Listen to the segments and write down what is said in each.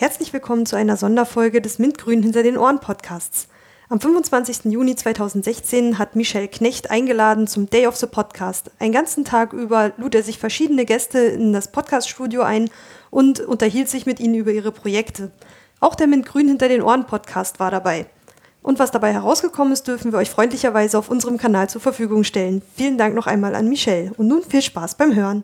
Herzlich willkommen zu einer Sonderfolge des Mintgrün hinter den Ohren Podcasts. Am 25. Juni 2016 hat Michel Knecht eingeladen zum Day of the Podcast. Einen ganzen Tag über lud er sich verschiedene Gäste in das Podcaststudio ein und unterhielt sich mit ihnen über ihre Projekte. Auch der Mintgrün hinter den Ohren Podcast war dabei. Und was dabei herausgekommen ist, dürfen wir euch freundlicherweise auf unserem Kanal zur Verfügung stellen. Vielen Dank noch einmal an Michel und nun viel Spaß beim Hören.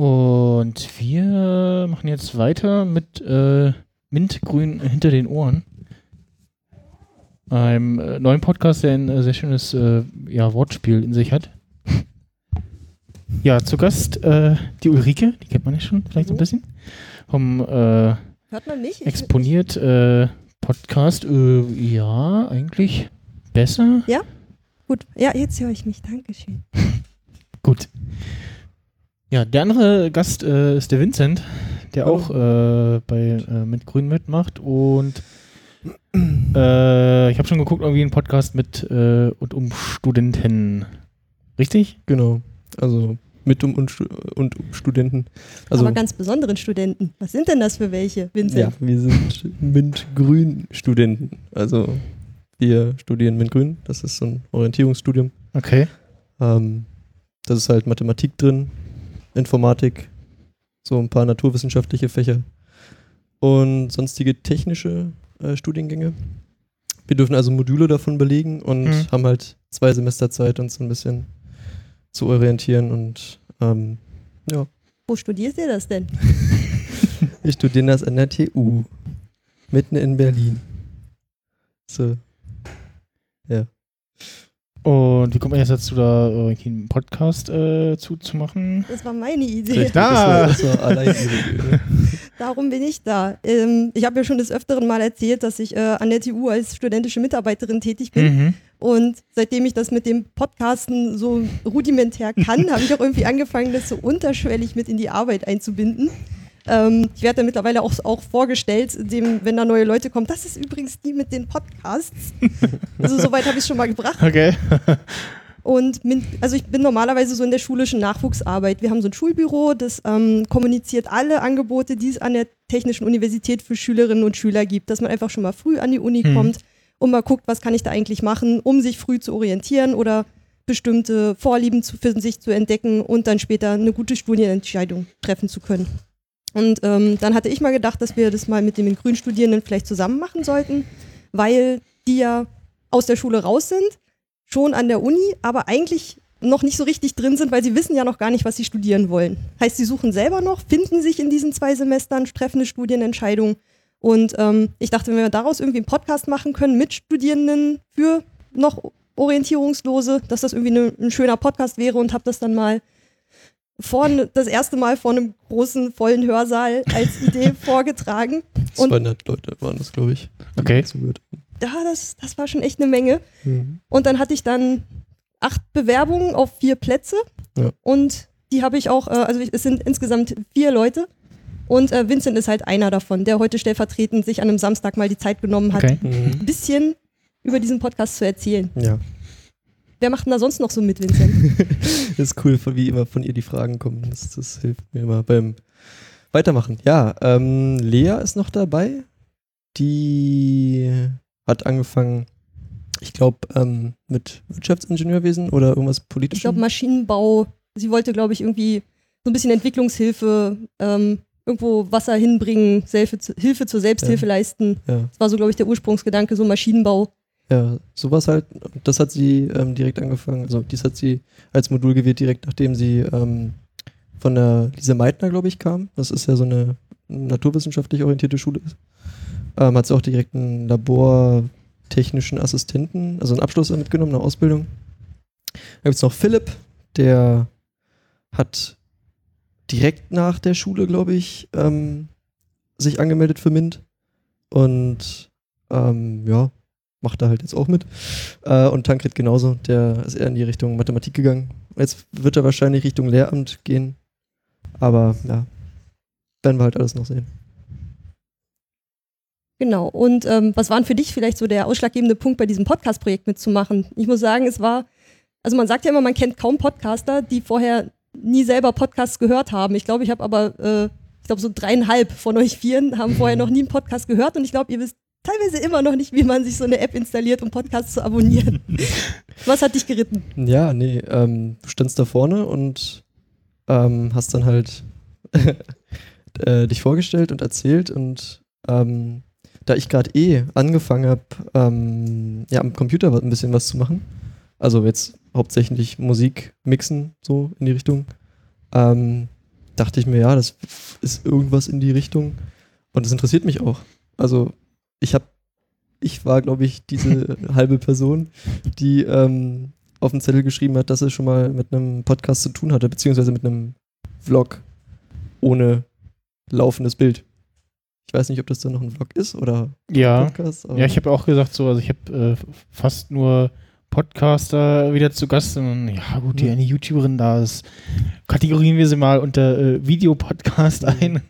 Und wir machen jetzt weiter mit äh, Mintgrün hinter den Ohren. Einem äh, neuen Podcast, der ein äh, sehr schönes äh, ja, Wortspiel in sich hat. ja, zu Gast äh, die Ulrike, die kennt man ja schon vielleicht so ein bisschen. Vom äh, Hört man nicht? exponiert Podcast. ja, eigentlich besser. Ja? Gut. Ja, jetzt höre ich mich. Dankeschön. Gut. Ja, der andere Gast äh, ist der Vincent, der Hallo. auch äh, bei äh, mit Grün mitmacht und äh, ich habe schon geguckt, irgendwie einen Podcast mit äh, und um Studenten. Richtig? Genau. Also mit um und, und um Studenten. Also Aber ganz besonderen Studenten. Was sind denn das für welche, Vincent? ja, wir sind MINT-Grün-Studenten. Also wir studieren MINT-Grün. Das ist so ein Orientierungsstudium. Okay. Ähm, das ist halt Mathematik drin, Informatik, so ein paar naturwissenschaftliche Fächer und sonstige technische äh, Studiengänge. Wir dürfen also Module davon belegen und Mhm. haben halt zwei Semester Zeit, uns so ein bisschen zu orientieren und ähm, ja, Wo studierst ihr das denn? wir studieren das an der TU, mitten in Berlin. So, Und wie kommt man jetzt dazu, da irgendwie einen Podcast äh, zuzumachen? Das war meine Idee. Richtig. das Ah. war, das war allein Idee. Darum bin ich da. Ähm, ich habe ja schon des Öfteren mal erzählt, dass ich äh, an der TU als studentische Mitarbeiterin tätig bin. Mhm. Und seitdem ich das mit dem Podcasten so rudimentär kann, habe ich auch irgendwie angefangen, das so unterschwellig mit in die Arbeit einzubinden. Ähm, ich werde da mittlerweile auch, auch vorgestellt, dem, wenn da neue Leute kommen, das ist übrigens die mit den Podcasts. Also soweit habe ich es schon mal gebracht. Okay. Und min- also ich bin normalerweise so in der schulischen Nachwuchsarbeit. Wir haben so ein Schulbüro, das ähm, kommuniziert alle Angebote, die es an der Technischen Universität für Schülerinnen und Schüler gibt, dass man einfach schon mal früh an die Uni Mhm. kommt und mal guckt, was kann ich da eigentlich machen, um sich früh zu orientieren oder bestimmte Vorlieben zu, für sich zu entdecken und dann später eine gute Studienentscheidung treffen zu können. Und ähm, dann hatte ich mal gedacht, dass wir das mal mit den Grünstudierenden vielleicht zusammen machen sollten, weil die ja aus der Schule raus sind schon an der Uni, aber eigentlich noch nicht so richtig drin sind, weil sie wissen ja noch gar nicht, was sie studieren wollen. Heißt, sie suchen selber noch, finden sich in diesen zwei Semestern, treffen eine Studienentscheidung. Und ähm, ich dachte, wenn wir daraus irgendwie einen Podcast machen können mit Studierenden für noch Orientierungslose, dass das irgendwie ne, ein schöner Podcast wäre und habe das dann mal vorne, das erste Mal vor einem großen, vollen Hörsaal als Idee vorgetragen. Und 200 Leute waren das, glaube ich. Okay. ja, das, das war schon echt eine Menge. haben. Und dann hatte ich dann acht Bewerbungen auf vier Plätze. Ja. Und die habe ich auch, äh, also es sind insgesamt vier Leute. Und äh, Vincent ist halt einer davon, der heute stellvertretend sich an einem Samstag mal die Zeit genommen hat, Okay. Mhm. ein bisschen über diesen Podcast zu erzählen. Ja, Wer macht denn da sonst noch so mit, Vincent? ist cool, wie immer von ihr die Fragen kommen. Das, das hilft mir immer beim Weitermachen. Ja, ähm, Lea ist noch dabei. Die hat angefangen, ich glaube, ähm, mit Wirtschaftsingenieurwesen oder irgendwas Ich Politisches. glaube, Maschinenbau. Sie wollte, glaube ich, irgendwie so ein bisschen Entwicklungshilfe, ähm, irgendwo Wasser hinbringen, Hilfe, zu, Hilfe zur Selbsthilfe leisten. ja, Das war so, glaube ich, der Ursprungsgedanke, so Maschinenbau. Ja, sowas halt. Das hat sie ähm, direkt angefangen. Also, dies hat sie als Modul gewählt, direkt nachdem sie ähm, von der Lise Meitner, glaube ich, kam. Das ist ja so eine naturwissenschaftlich orientierte Schule. Ähm, hat sie auch direkt einen labortechnischen Assistenten, also einen Abschluss mitgenommen, eine Ausbildung. Da gibt es noch Philipp, der hat direkt nach der Schule, glaube ich, ähm, sich angemeldet für MINT. Und ähm, ja, macht da halt jetzt auch mit. Äh, und Tankred genauso, der ist eher in die Richtung Mathematik gegangen. Jetzt wird er wahrscheinlich Richtung Lehramt gehen. Aber ja, werden wir halt alles noch sehen. Genau. Und ähm, was war denn für dich vielleicht so der ausschlaggebende Punkt, bei diesem Podcast-Projekt mitzumachen? Ich muss sagen, es war, also man sagt ja immer, man kennt kaum Podcaster, die vorher nie selber Podcasts gehört haben. Ich glaube, ich habe aber äh, ich glaube, so dreieinhalb von euch vieren haben vorher noch nie einen Podcast gehört und ich glaube, ihr wisst teilweise immer noch nicht, wie man sich so eine App installiert, um Podcasts zu abonnieren. Was hat dich geritten? Ja, nee, ähm, du standst da vorne und ähm, hast dann halt äh, dich vorgestellt und erzählt und ähm, da ich gerade eh angefangen habe, ähm, ja, am Computer ein bisschen was zu machen, also jetzt hauptsächlich Musik mixen, so in die Richtung, ähm, dachte ich mir, ja, das ist irgendwas in die Richtung und das interessiert mich auch. Also ich habe, ich war, glaube ich, diese halbe Person, die ähm, auf dem Zettel geschrieben hat, dass er schon mal mit einem Podcast zu tun hatte, beziehungsweise mit einem Vlog ohne laufendes Bild. Ich weiß nicht, ob das dann noch ein Vlog ist oder Ja. Podcast. Ja, ich habe auch gesagt, so, also ich habe äh, fast nur Podcaster wieder zu Gast und ja gut, die Mhm. eine YouTuberin da ist, kategorieren wir sie mal unter äh, Videopodcast ein.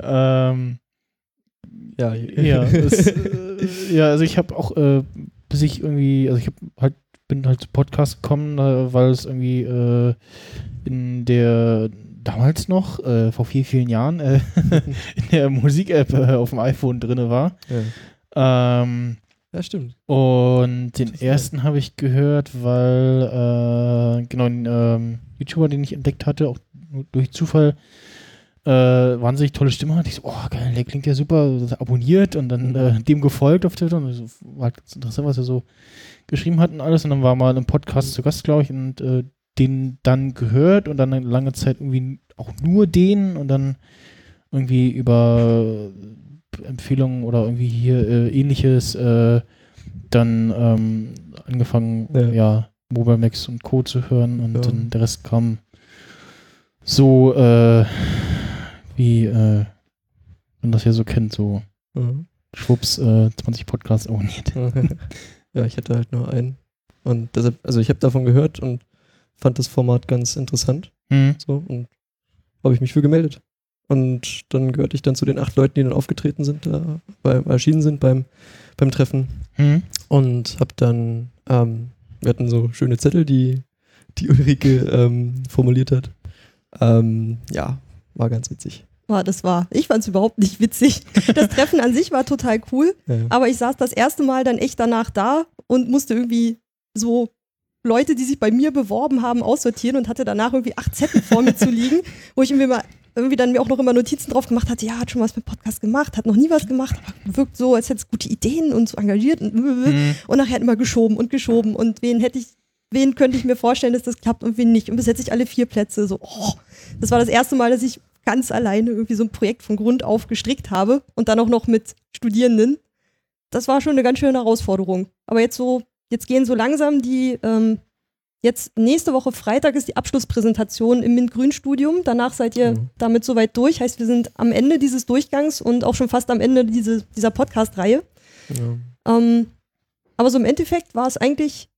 ja, ähm, ja, ja, es, äh, ja, also ich habe auch, äh, bis ich irgendwie, also ich habe halt, bin halt zu Podcast gekommen, äh, weil es irgendwie äh, in der damals noch, äh, vor vielen, vielen Jahren, in der Musik-App auf dem iPhone drin war. ja. Ähm, ja, stimmt. und den ersten habe ich gehört, weil äh, genau ein ähm, YouTuber, den ich entdeckt hatte, auch nur durch Zufall, äh, wahnsinnig tolle Stimme hat. Ich so, oh geil, der klingt ja super, abonniert und dann Mhm. äh, dem gefolgt auf Twitter und so, war halt ganz interessant, was er so geschrieben hat und alles. Und dann war mal im Podcast zu Gast, glaube ich, und äh, den dann gehört und dann eine lange Zeit irgendwie auch nur den und dann irgendwie über Empfehlungen oder irgendwie hier äh, ähnliches äh, dann ähm, angefangen, Ja. ja, Mobile Max und Co. zu hören und Ja. dann der Rest kam so, äh, wie äh, man das ja so kennt, so Mhm. schwupps, äh, 20 Podcasts abonniert. ja, ich hatte halt nur einen. Und deshalb, also ich habe davon gehört und fand das Format ganz interessant. Hm. So, und habe ich mich für gemeldet. Und dann gehörte ich dann zu den acht Leuten, die dann aufgetreten sind, da, bei, erschienen sind beim, beim Treffen. Hm. Und habe dann, ähm, wir hatten so schöne Zettel, die, die Ulrike ähm, formuliert hat. Ähm, ja, war ganz witzig. Boah, das war, ich fand es überhaupt nicht witzig. Das Treffen an sich war total cool, Ja, aber ich saß das erste Mal dann echt danach da und musste irgendwie so Leute, die sich bei mir beworben haben, aussortieren und hatte danach irgendwie acht Zettel vor mir zu liegen, wo ich irgendwie mal irgendwie dann mir auch noch immer Notizen drauf gemacht hatte, ja, hat schon was mit Podcast gemacht, hat noch nie was gemacht, aber wirkt so, als hätte es gute Ideen und so engagiert und, Hm. und nachher immer geschoben und geschoben und wen hätte ich, wen könnte ich mir vorstellen, dass das klappt und wen nicht und besetze ich alle vier Plätze, so, oh, das war das erste Mal, dass ich ganz alleine irgendwie so ein Projekt von Grund auf gestrickt habe und dann auch noch mit Studierenden. Das war schon eine ganz schöne Herausforderung. Aber jetzt so, jetzt gehen so langsam die, ähm, jetzt nächste Woche Freitag ist die Abschlusspräsentation im MINT-Grün-Studium. Danach seid ihr Mhm. damit soweit durch. Heißt, wir sind am Ende dieses Durchgangs und auch schon fast am Ende diese, dieser Podcast-Reihe. ja. Ähm, aber so im Endeffekt war es eigentlich,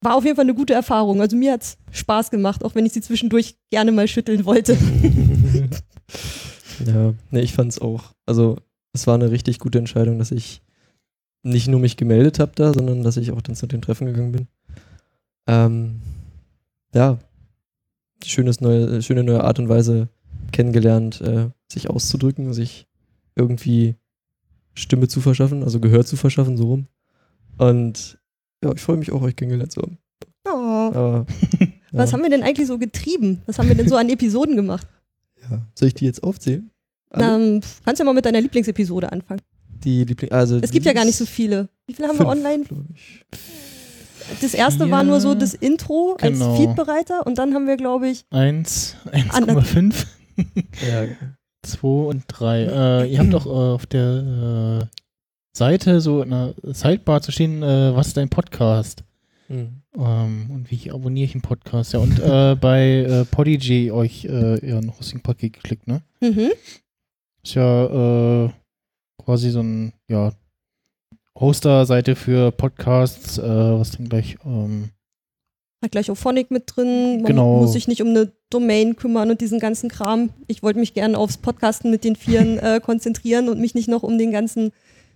war auf jeden Fall eine gute Erfahrung. Also mir hat es Spaß gemacht, auch wenn ich sie zwischendurch gerne mal schütteln wollte. ja, nee, ich fand es auch. Also, es war eine richtig gute Entscheidung, dass ich nicht nur mich gemeldet habe da, sondern dass ich auch dann zu dem Treffen gegangen bin. Ähm, ja, schönes neue, schöne neue Art und Weise kennengelernt, äh, sich auszudrücken, sich irgendwie Stimme zu verschaffen, also Gehör zu verschaffen, so rum. Und ja, ich freue mich auch, euch kennengelernt zu haben. Oh, Aber, Was ja. haben wir denn eigentlich so getrieben? Was haben wir denn so an Episoden gemacht? ja. Soll ich die jetzt aufzählen? Alle? Ähm, kannst ja mal mit deiner Lieblingsepisode anfangen. die Liebling, also Es gibt ja gar nicht so viele. Wie viele haben wir online? Ich. Das erste war nur so das Intro Genau. als Feedbereiter und dann haben wir, glaube ich, Eins, 1,5, Ja, 2 und 3. Äh, ihr habt doch äh, auf der äh, Seite so in einer Sidebar zu stehen, äh, was ist dein Podcast? hm. Ähm, und wie abonniere ich einen Podcast? Ja, und äh, bei äh, Podigy euch äh, ja, ein Hosting-Paket geklickt, ne? mhm. Ist ja äh, quasi so ein, ja, Hoster-Seite für Podcasts, äh, was dann gleich, ähm, hat gleich auch Phonic mit drin. Man Genau. muss sich nicht um eine Domain kümmern und diesen ganzen Kram. Ich wollte mich gerne aufs Podcasten mit den Vieren äh, konzentrieren und mich nicht noch um den ganzen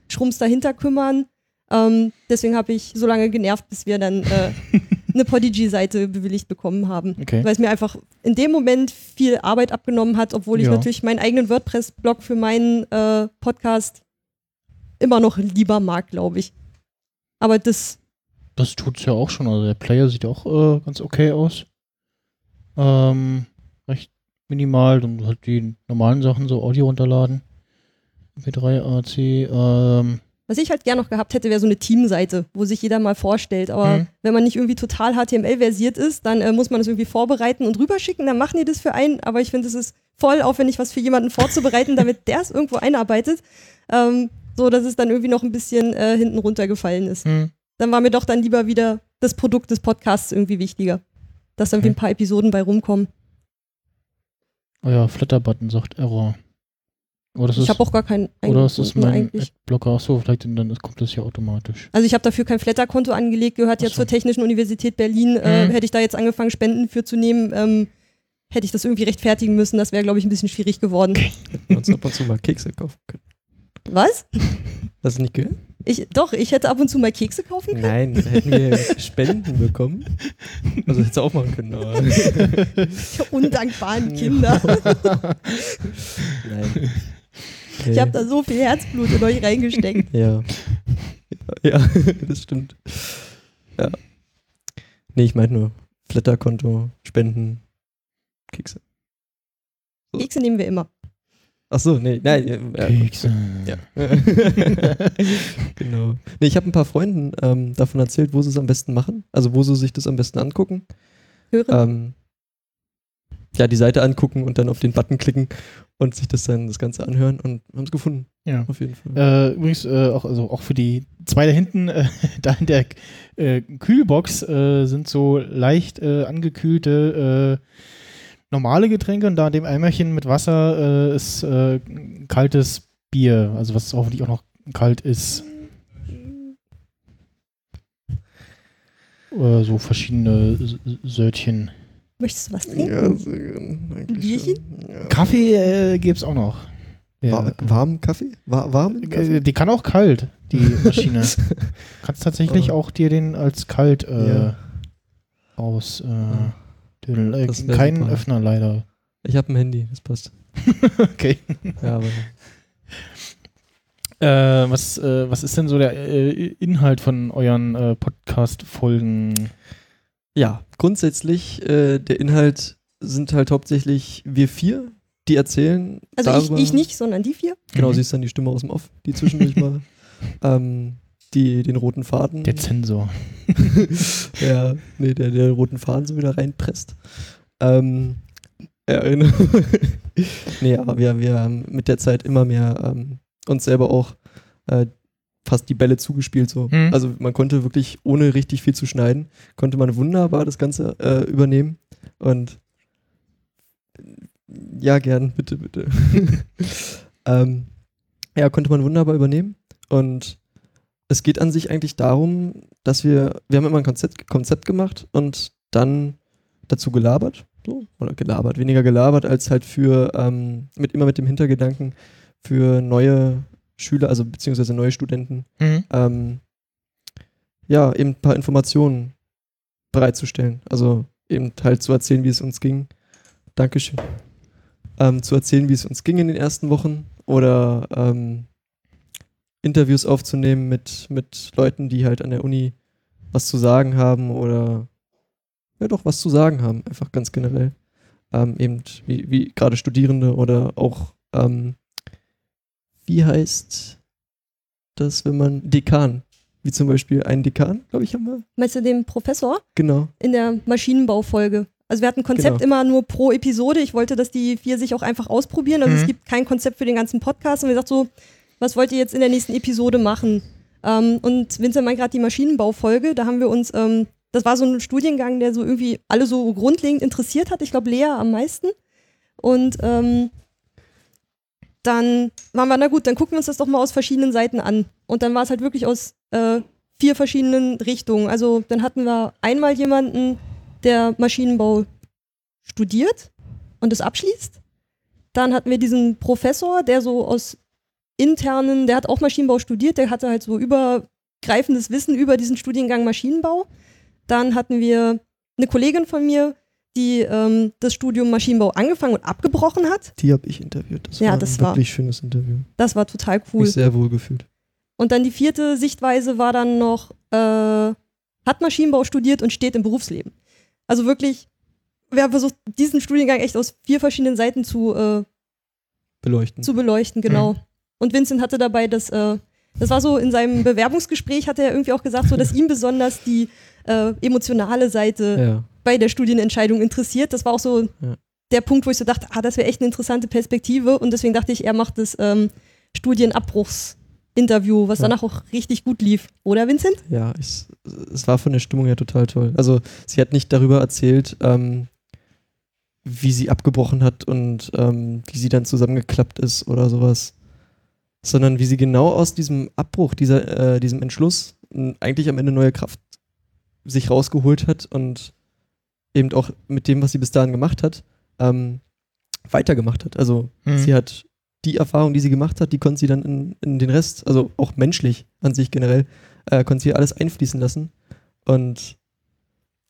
Schrums dahinter kümmern. Ähm, deswegen habe ich so lange genervt, bis wir dann äh, eine Podigy-Seite bewilligt bekommen haben. Okay. Weil es mir einfach in dem Moment viel Arbeit abgenommen hat, obwohl ich Ja. natürlich meinen eigenen WordPress-Blog für meinen äh, Podcast immer noch lieber mag, glaube ich. Aber das, Das tut's ja auch schon. Also der Player sieht auch äh, ganz okay aus. Ähm, recht minimal. Dann halt die normalen Sachen, so Audio runterladen. MP3, AC, ähm, was ich halt gern noch gehabt hätte, wäre so eine Teamseite, wo sich jeder mal vorstellt. Aber Mhm. wenn man nicht irgendwie total HTML-versiert ist, dann äh, muss man das irgendwie vorbereiten und rüberschicken. Dann machen die das für einen. Aber ich finde, es ist voll aufwendig, was für jemanden vorzubereiten, damit der es irgendwo einarbeitet. Ähm, so, dass es dann irgendwie noch ein bisschen äh, hinten runtergefallen ist. hm. Dann war mir doch dann lieber wieder das Produkt des Podcasts irgendwie wichtiger. Dass da irgendwie Okay. ein paar Episoden bei rumkommen. Oh ja, Flatter-Button sagt Error. Oder ist Ich habe auch gar keinen oder ist das mein. Adblocker? Achso, vielleicht dann kommt das ja automatisch. Also ich habe dafür kein Flatter-Konto angelegt, gehört ja so. zur Technischen Universität Berlin. Äh, Mhm. hätte ich da jetzt angefangen, Spenden für zu nehmen, ähm, hätte ich das irgendwie rechtfertigen müssen. Das wäre, glaube ich, ein bisschen schwierig geworden. Hätten wir uns ab und zu mal Kekse kaufen können. Was? Hast du nicht gehört? Ich, doch, ich hätte ab und zu mal Kekse kaufen können. Nein, hätten wir Spenden bekommen. Also hättest du auch machen können, aber. Die undankbaren Kinder. Nein. Ich habe da so viel Herzblut in euch reingesteckt. Ja. Ja, das stimmt. Ja. Nee, ich meinte nur Flatterkonto, Spenden, Kekse. Kekse nehmen wir immer. Ach so, nee, nein. Ja, ja, Kekse. ja. genau. Nee, ich habe ein paar Freunden ähm, davon erzählt, wo sie es am besten machen. Also wo sie sich das am besten angucken. Hören. Ähm, ja, die Seite angucken und dann auf den Button klicken und sich das dann das Ganze anhören und haben es gefunden, Ja. auf jeden Fall. Äh, übrigens, äh, auch, also auch für die zwei da hinten, äh, da in der äh, Kühlbox äh, sind so leicht äh, angekühlte normale Getränke und da in dem Eimerchen mit Wasser ist kaltes Bier, also was hoffentlich auch noch kalt ist. So verschiedene S- Sörtchen. Möchtest du was trinken? eigentlich Bierchen? Ja. Kaffee äh, gibt's auch noch. Ja. War, warmen Kaffee? War, warmen Äh, Kaffee? Die kann auch kalt, die Maschine. Kannst tatsächlich Oh. auch dir den als kalt äh, Ja. aus äh, dödeln. Äh, Das wär kein super. Öffner leider. Ich habe ein Handy, das passt. okay. Ja, aber Äh, was, äh, was ist denn so der äh, Inhalt von euren äh, Podcast-Folgen? Ja, grundsätzlich, äh, der Inhalt sind halt hauptsächlich wir vier, die erzählen. Also darüber, ich, ich nicht, sondern die vier. Genau, Mhm. siehst dann die Stimme aus dem Off, die zwischendurch mal ähm, die, den roten Faden. Der Zensor. ja, nee, der, der roten Faden so wieder reinpresst. Ähm, ja, genau. nee, aber wir, wir haben mit der Zeit immer mehr ähm, uns selber auch äh, fast die Bälle zugespielt. So. Mhm. Also man konnte wirklich, ohne richtig viel zu schneiden, konnte man wunderbar das Ganze äh, übernehmen. Und ja, gern, bitte, bitte. ähm, ja, konnte man wunderbar übernehmen. Und es geht an sich eigentlich darum, dass wir, wir haben immer ein Konzept, Konzept gemacht und dann dazu gelabert, so, oder gelabert, weniger gelabert, als halt für, ähm, mit immer mit dem Hintergedanken, für neue Schüler, also beziehungsweise neue Studenten, Mhm. ähm, ja, eben ein paar Informationen bereitzustellen. Also eben halt zu erzählen, wie es uns ging. Dankeschön. Ähm, zu erzählen, wie es uns ging in den ersten Wochen oder ähm, Interviews aufzunehmen mit, mit Leuten, die halt an der Uni was zu sagen haben oder ja doch was zu sagen haben, einfach ganz generell. Ähm, eben wie, wie gerade Studierende oder auch, ähm, wie heißt das, wenn man Dekan, wie zum Beispiel einen Dekan, glaube ich, haben wir. Meinst du den Professor Genau. in der Maschinenbaufolge? Also wir hatten ein Konzept Genau. immer nur pro Episode. Ich wollte, dass die vier sich auch einfach ausprobieren. Also Mhm. es gibt kein Konzept für den ganzen Podcast. Und wir gesagt so, was wollt ihr jetzt in der nächsten Episode machen? Ähm, und Vincent meint gerade die Maschinenbaufolge. Da haben wir uns, ähm, das war so ein Studiengang, der so irgendwie alle so grundlegend interessiert hat. Ich glaube, Lea am meisten. Und ähm, dann waren wir, na gut, dann gucken wir uns das doch mal aus verschiedenen Seiten an. Und dann war es halt wirklich aus äh, vier verschiedenen Richtungen. Also dann hatten wir einmal jemanden, der Maschinenbau studiert und es abschließt. Dann hatten wir diesen Professor, der so aus internen, der hat auch Maschinenbau studiert, der hatte halt so übergreifendes Wissen über diesen Studiengang Maschinenbau. Dann hatten wir eine Kollegin von mir, die ähm, das Studium Maschinenbau angefangen und abgebrochen hat. Die habe ich interviewt. Das Ja, war das ein war- wirklich schönes Interview. Das war total Cool. Mich sehr wohl gefühlt. Und dann die vierte Sichtweise war dann noch, äh, hat Maschinenbau studiert und steht im Berufsleben. Also wirklich, wir haben versucht, diesen Studiengang echt aus vier verschiedenen Seiten zu, äh, Beleuchten. zu beleuchten, genau. Und Vincent hatte dabei das, äh, das war so in seinem Bewerbungsgespräch, hat er irgendwie auch gesagt, so, dass ihm besonders die äh, emotionale Seite ja. Bei der Studienentscheidung interessiert. Das war auch so Ja. der Punkt, wo ich so dachte, ah, das wäre echt eine interessante Perspektive. Und deswegen dachte ich, er macht das ähm, Studienabbruchsinterview, was Ja. danach auch richtig gut lief. Oder, Vincent? Ja, ich, es war von der Stimmung her total toll. Also sie hat nicht darüber erzählt, ähm, wie sie abgebrochen hat und ähm, wie sie dann zusammengeklappt ist oder sowas, sondern wie sie genau aus diesem Abbruch, dieser, äh, diesem Entschluss eigentlich am Ende neue Kraft sich rausgeholt hat und eben auch mit dem, was sie bis dahin gemacht hat, ähm, weitergemacht hat. Also Mhm. sie hat die Erfahrung, die sie gemacht hat, die konnte sie dann in, in den Rest, also auch menschlich an sich generell, äh, konnte sie alles einfließen lassen. Und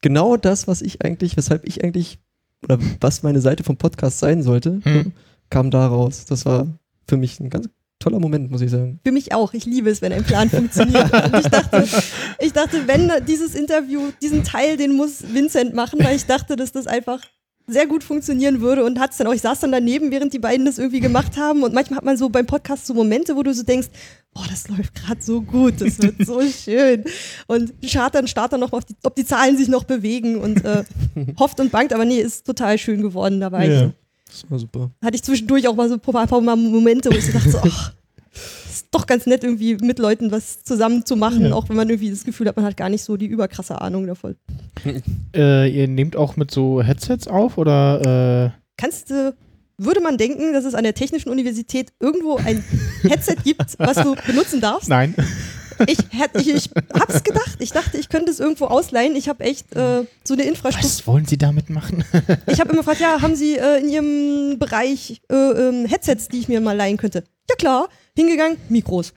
genau das, was ich eigentlich, weshalb ich eigentlich, oder was meine Seite vom Podcast sein sollte, Hm. kam da raus. Das war für mich ein ganz toller Moment, muss ich sagen. Für mich auch. Ich liebe es, wenn ein Plan funktioniert. Und ich dachte, ich dachte, wenn dieses Interview, diesen Teil, den muss Vincent machen, weil ich dachte, dass das einfach sehr gut funktionieren würde und hat es dann auch. Ich saß dann daneben, während die beiden das irgendwie gemacht haben und manchmal hat man so beim Podcast so Momente, wo du so denkst, boah, das läuft gerade so gut, das wird so schön. Und schart dann, start dann noch auf die, ob die Zahlen sich noch bewegen und äh, hofft und bangt, aber nee, ist total schön geworden dabei. Ja. Das war super. hatte ich zwischendurch auch mal so ein paar, Mal Momente, wo ich so dachte, so, ach, ist doch ganz nett, irgendwie mit Leuten was zusammen zu machen, Ja. auch wenn man irgendwie das Gefühl hat, man hat gar nicht so die überkrasse Ahnung davon. Äh, ihr nehmt auch mit so Headsets auf oder äh, Kannst du, würde man denken, dass es an der Technischen Universität irgendwo ein Headset gibt, was du benutzen darfst? nein? Ich, hätt- ich, ich hab's gedacht. Ich dachte, ich könnte es irgendwo ausleihen. Ich habe echt äh, so eine Infrastruktur. Was wollen Sie damit machen? Ich habe immer gefragt, ja, haben Sie äh, in Ihrem Bereich äh, ähm, Headsets, die ich mir mal leihen könnte? Ja klar, hingegangen, Mikros.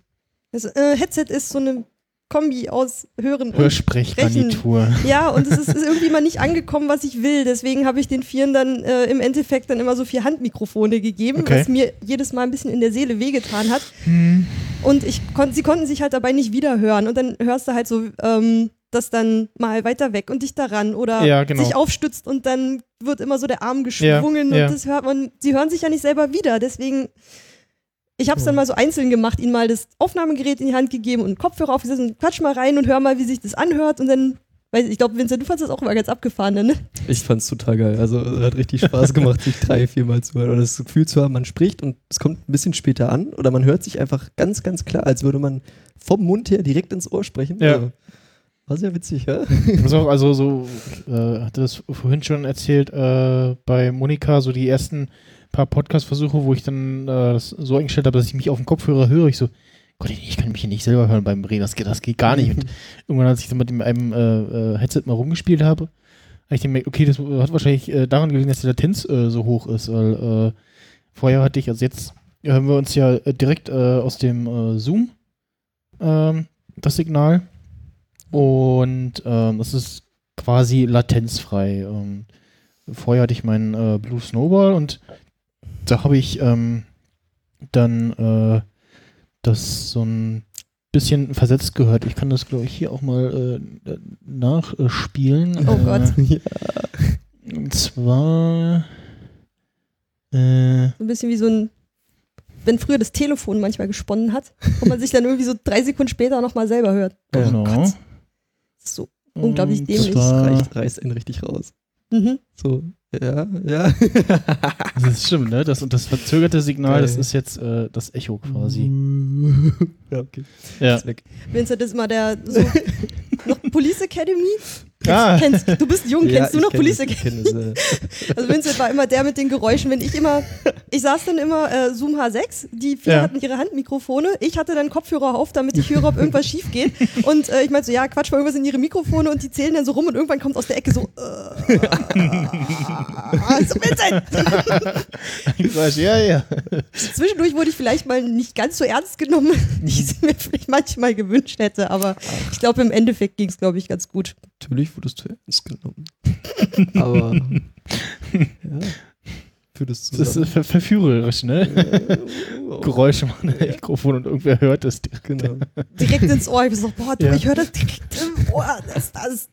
Das äh, Headset ist so eine Kombi aus Hören und Hörsprechgarnitur. ja, und es ist, ist irgendwie mal nicht angekommen, was ich will. Deswegen habe ich den Vieren dann äh, im Endeffekt dann immer so vier Handmikrofone gegeben, Okay. was mir jedes Mal ein bisschen in der Seele wehgetan hat. Hm. Und ich kon sie konnten sich halt dabei nicht wiederhören. Und dann hörst du halt so, ähm, das dann mal weiter weg und dich daran oder Ja, genau. sich aufstützt und dann wird immer so der Arm geschwungen Ja, ja. und das hört man, sie hören sich ja nicht selber wieder. Deswegen, ich habe es dann mal so einzeln gemacht, ihnen mal das Aufnahmegerät in die Hand gegeben und Kopfhörer aufgesetzt und quatsch mal rein und hör mal, wie sich das anhört und dann, weiß ich, ich glaube, Vincent, du fandest das auch immer ganz abgefahren, ne? Ich fand's total geil. Also es hat richtig Spaß gemacht, sich drei, viermal zu hören. Oder das Gefühl zu haben, man spricht und es kommt ein bisschen später an. Oder man hört sich einfach ganz, ganz klar, als würde man vom Mund her direkt ins Ohr sprechen. Ja. Also, war sehr witzig, ja? Pass auf, also so, ich äh, hatte das vorhin schon erzählt, äh, bei Monika, so die ersten paar Podcast-Versuche, wo ich dann äh, das so eingestellt habe, dass ich mich auf dem Kopfhörer höre, ich so, Gott, ich kann mich hier nicht selber hören beim Reden, das geht, das geht gar nicht. Und irgendwann, als ich dann mit dem, einem äh, äh, Headset mal rumgespielt habe, habe ich gemerkt, okay, das hat wahrscheinlich äh, daran gelegen, dass die Latenz äh, so hoch ist, weil äh, vorher hatte ich, also jetzt hören wir uns ja äh, direkt aus dem Zoom ähm, das Signal und ähm, das ist quasi latenzfrei. Ähm, vorher hatte ich meinen Blue Snowball und da habe ich ähm, dann äh, das so ein bisschen versetzt gehört. Ich kann das, glaube ich, hier auch mal äh, nachspielen. Oh äh, Gott. ja. Und zwar äh, So ein bisschen wie so ein, wenn früher das Telefon manchmal gesponnen hat und man sich dann irgendwie so drei Sekunden später nochmal selber hört. Genau. Gott. So. Unglaublich dämlich. zwar- Reicht, reißt einen richtig raus. Mhm. So, ja, ja. Das ist stimmt, ne? Das, und das verzögerte Signal, das ist jetzt äh, das Echo quasi. ja, okay. Ja. Ist weg. Vincent ist immer der so, noch Police Academy. Ah. Kennst, du bist jung, Ja, kennst du noch kenn Police Academy? Also Vincent war immer der mit den Geräuschen, wenn ich immer, ich saß dann immer äh, Zoom H6, die vier Ja. hatten ihre Handmikrofone, ich hatte dann Kopfhörer auf, damit ich höre, ob irgendwas schief geht und äh, ich meinte so, ja, quatsch mal irgendwas in ihre Mikrofone und die zählen dann so rum und irgendwann kommt aus der Ecke so, äh, so Vincent. Ich weiß, ja, ja. Zwischendurch wurde ich vielleicht mal nicht ganz so ernst genommen, wie ich es mir vielleicht manchmal gewünscht hätte, aber ich glaube, im Endeffekt ging es, glaube ich, ganz gut. Natürlich wurdest du ernst genommen. Aber ja, für das Das ist zusammen. ver verführerisch, ne? Äh, Geräusche machen im Mikrofon und irgendwer hört es. direkt. Genau. Direkt ins Ohr. Ich bin so, boah, du, Ja. ich höre das direkt im Ohr. Das, das.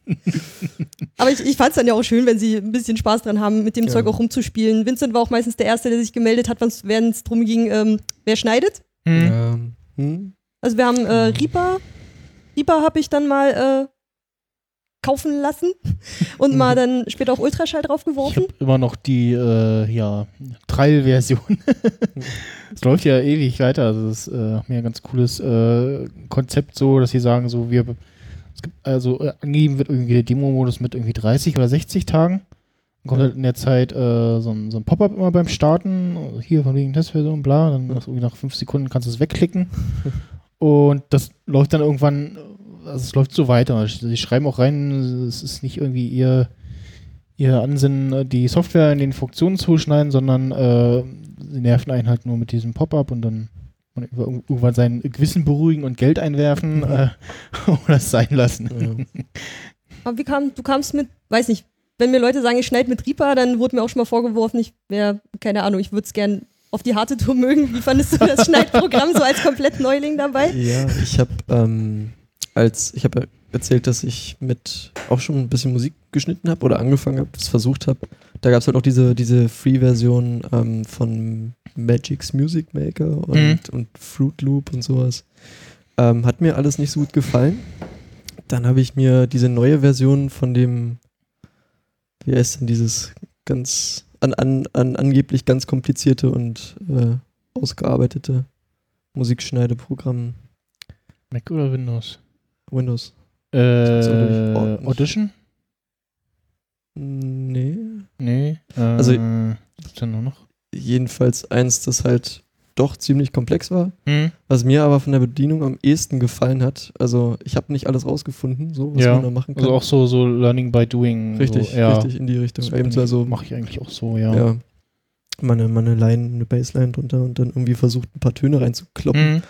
Aber ich, ich fand es dann ja auch schön, wenn sie ein bisschen Spaß dran haben, mit dem Ja. Zeug auch rumzuspielen. Vincent war auch meistens der Erste, der sich gemeldet hat, wenn es darum ging, ähm, wer schneidet. Hm. Ähm, hm? Also wir haben äh, Reaper. Reaper habe ich dann mal äh, kaufen lassen und mal dann später auch Ultraschall Ich draufgeworfen. habe immer noch die äh, ja, Trial-Version. Es läuft ja ewig weiter. Also es ist äh, mir ein ganz cooles äh, Konzept so, dass sie sagen, so wir es gibt also äh, angegeben wird irgendwie der Demo-Modus mit irgendwie 30 oder 60 Tagen. Dann kommt Ja. halt in der Zeit äh, so ein, so ein Pop-up immer beim Starten, also hier von wegen Testversion, bla, dann Ja. nach, irgendwie nach fünf Sekunden kannst du es wegklicken. Und das läuft dann irgendwann, also es läuft so weiter. Sie schreiben auch rein, es ist nicht irgendwie ihr, ihr Ansinnen, die Software in den Funktionen zu schneiden, sondern äh, sie nerven einen halt nur mit diesem Pop-up und dann und irgendwann sein Gewissen beruhigen und Geld einwerfen äh, oder es sein lassen. Ja. Aber wie kam, du kamst mit, weiß nicht, wenn mir Leute sagen, ich schneide mit Reaper, dann wurde mir auch schon mal vorgeworfen, ich wäre, keine Ahnung, ich würde es gern auf die harte Tour mögen. Wie fandest du das Schneidprogramm so als komplett Neuling dabei? Ja, ich habe ähm, als ich habe erzählt, dass ich mit auch schon ein bisschen Musik geschnitten habe oder angefangen habe, es versucht habe. Da gab es halt auch diese, diese Free-Version ähm, von Magic's Music Maker und, Mhm. und Fruit Loop und sowas. Ähm, hat mir alles nicht so gut gefallen. Dann habe ich mir diese neue Version von dem, wie heißt denn dieses ganz an, an, an angeblich ganz komplizierte und äh, ausgearbeitete Musikschneideprogramm Mac oder Windows? Windows. Äh. Audition? Nee. Nee. Äh, Also- was ist denn nur noch? Jedenfalls eins, das halt doch ziemlich komplex war. Hm? Was mir aber von der Bedienung am ehesten gefallen hat. Also ich habe nicht alles rausgefunden, so was Ja, man da machen kann. Also auch so, so Learning by Doing. richtig, so, ja. richtig in die Richtung. Das also, mache ich eigentlich auch so, ja. ja. Meine, meine Line, eine Bassline drunter und dann irgendwie versucht, ein paar Töne reinzukloppen. Hm.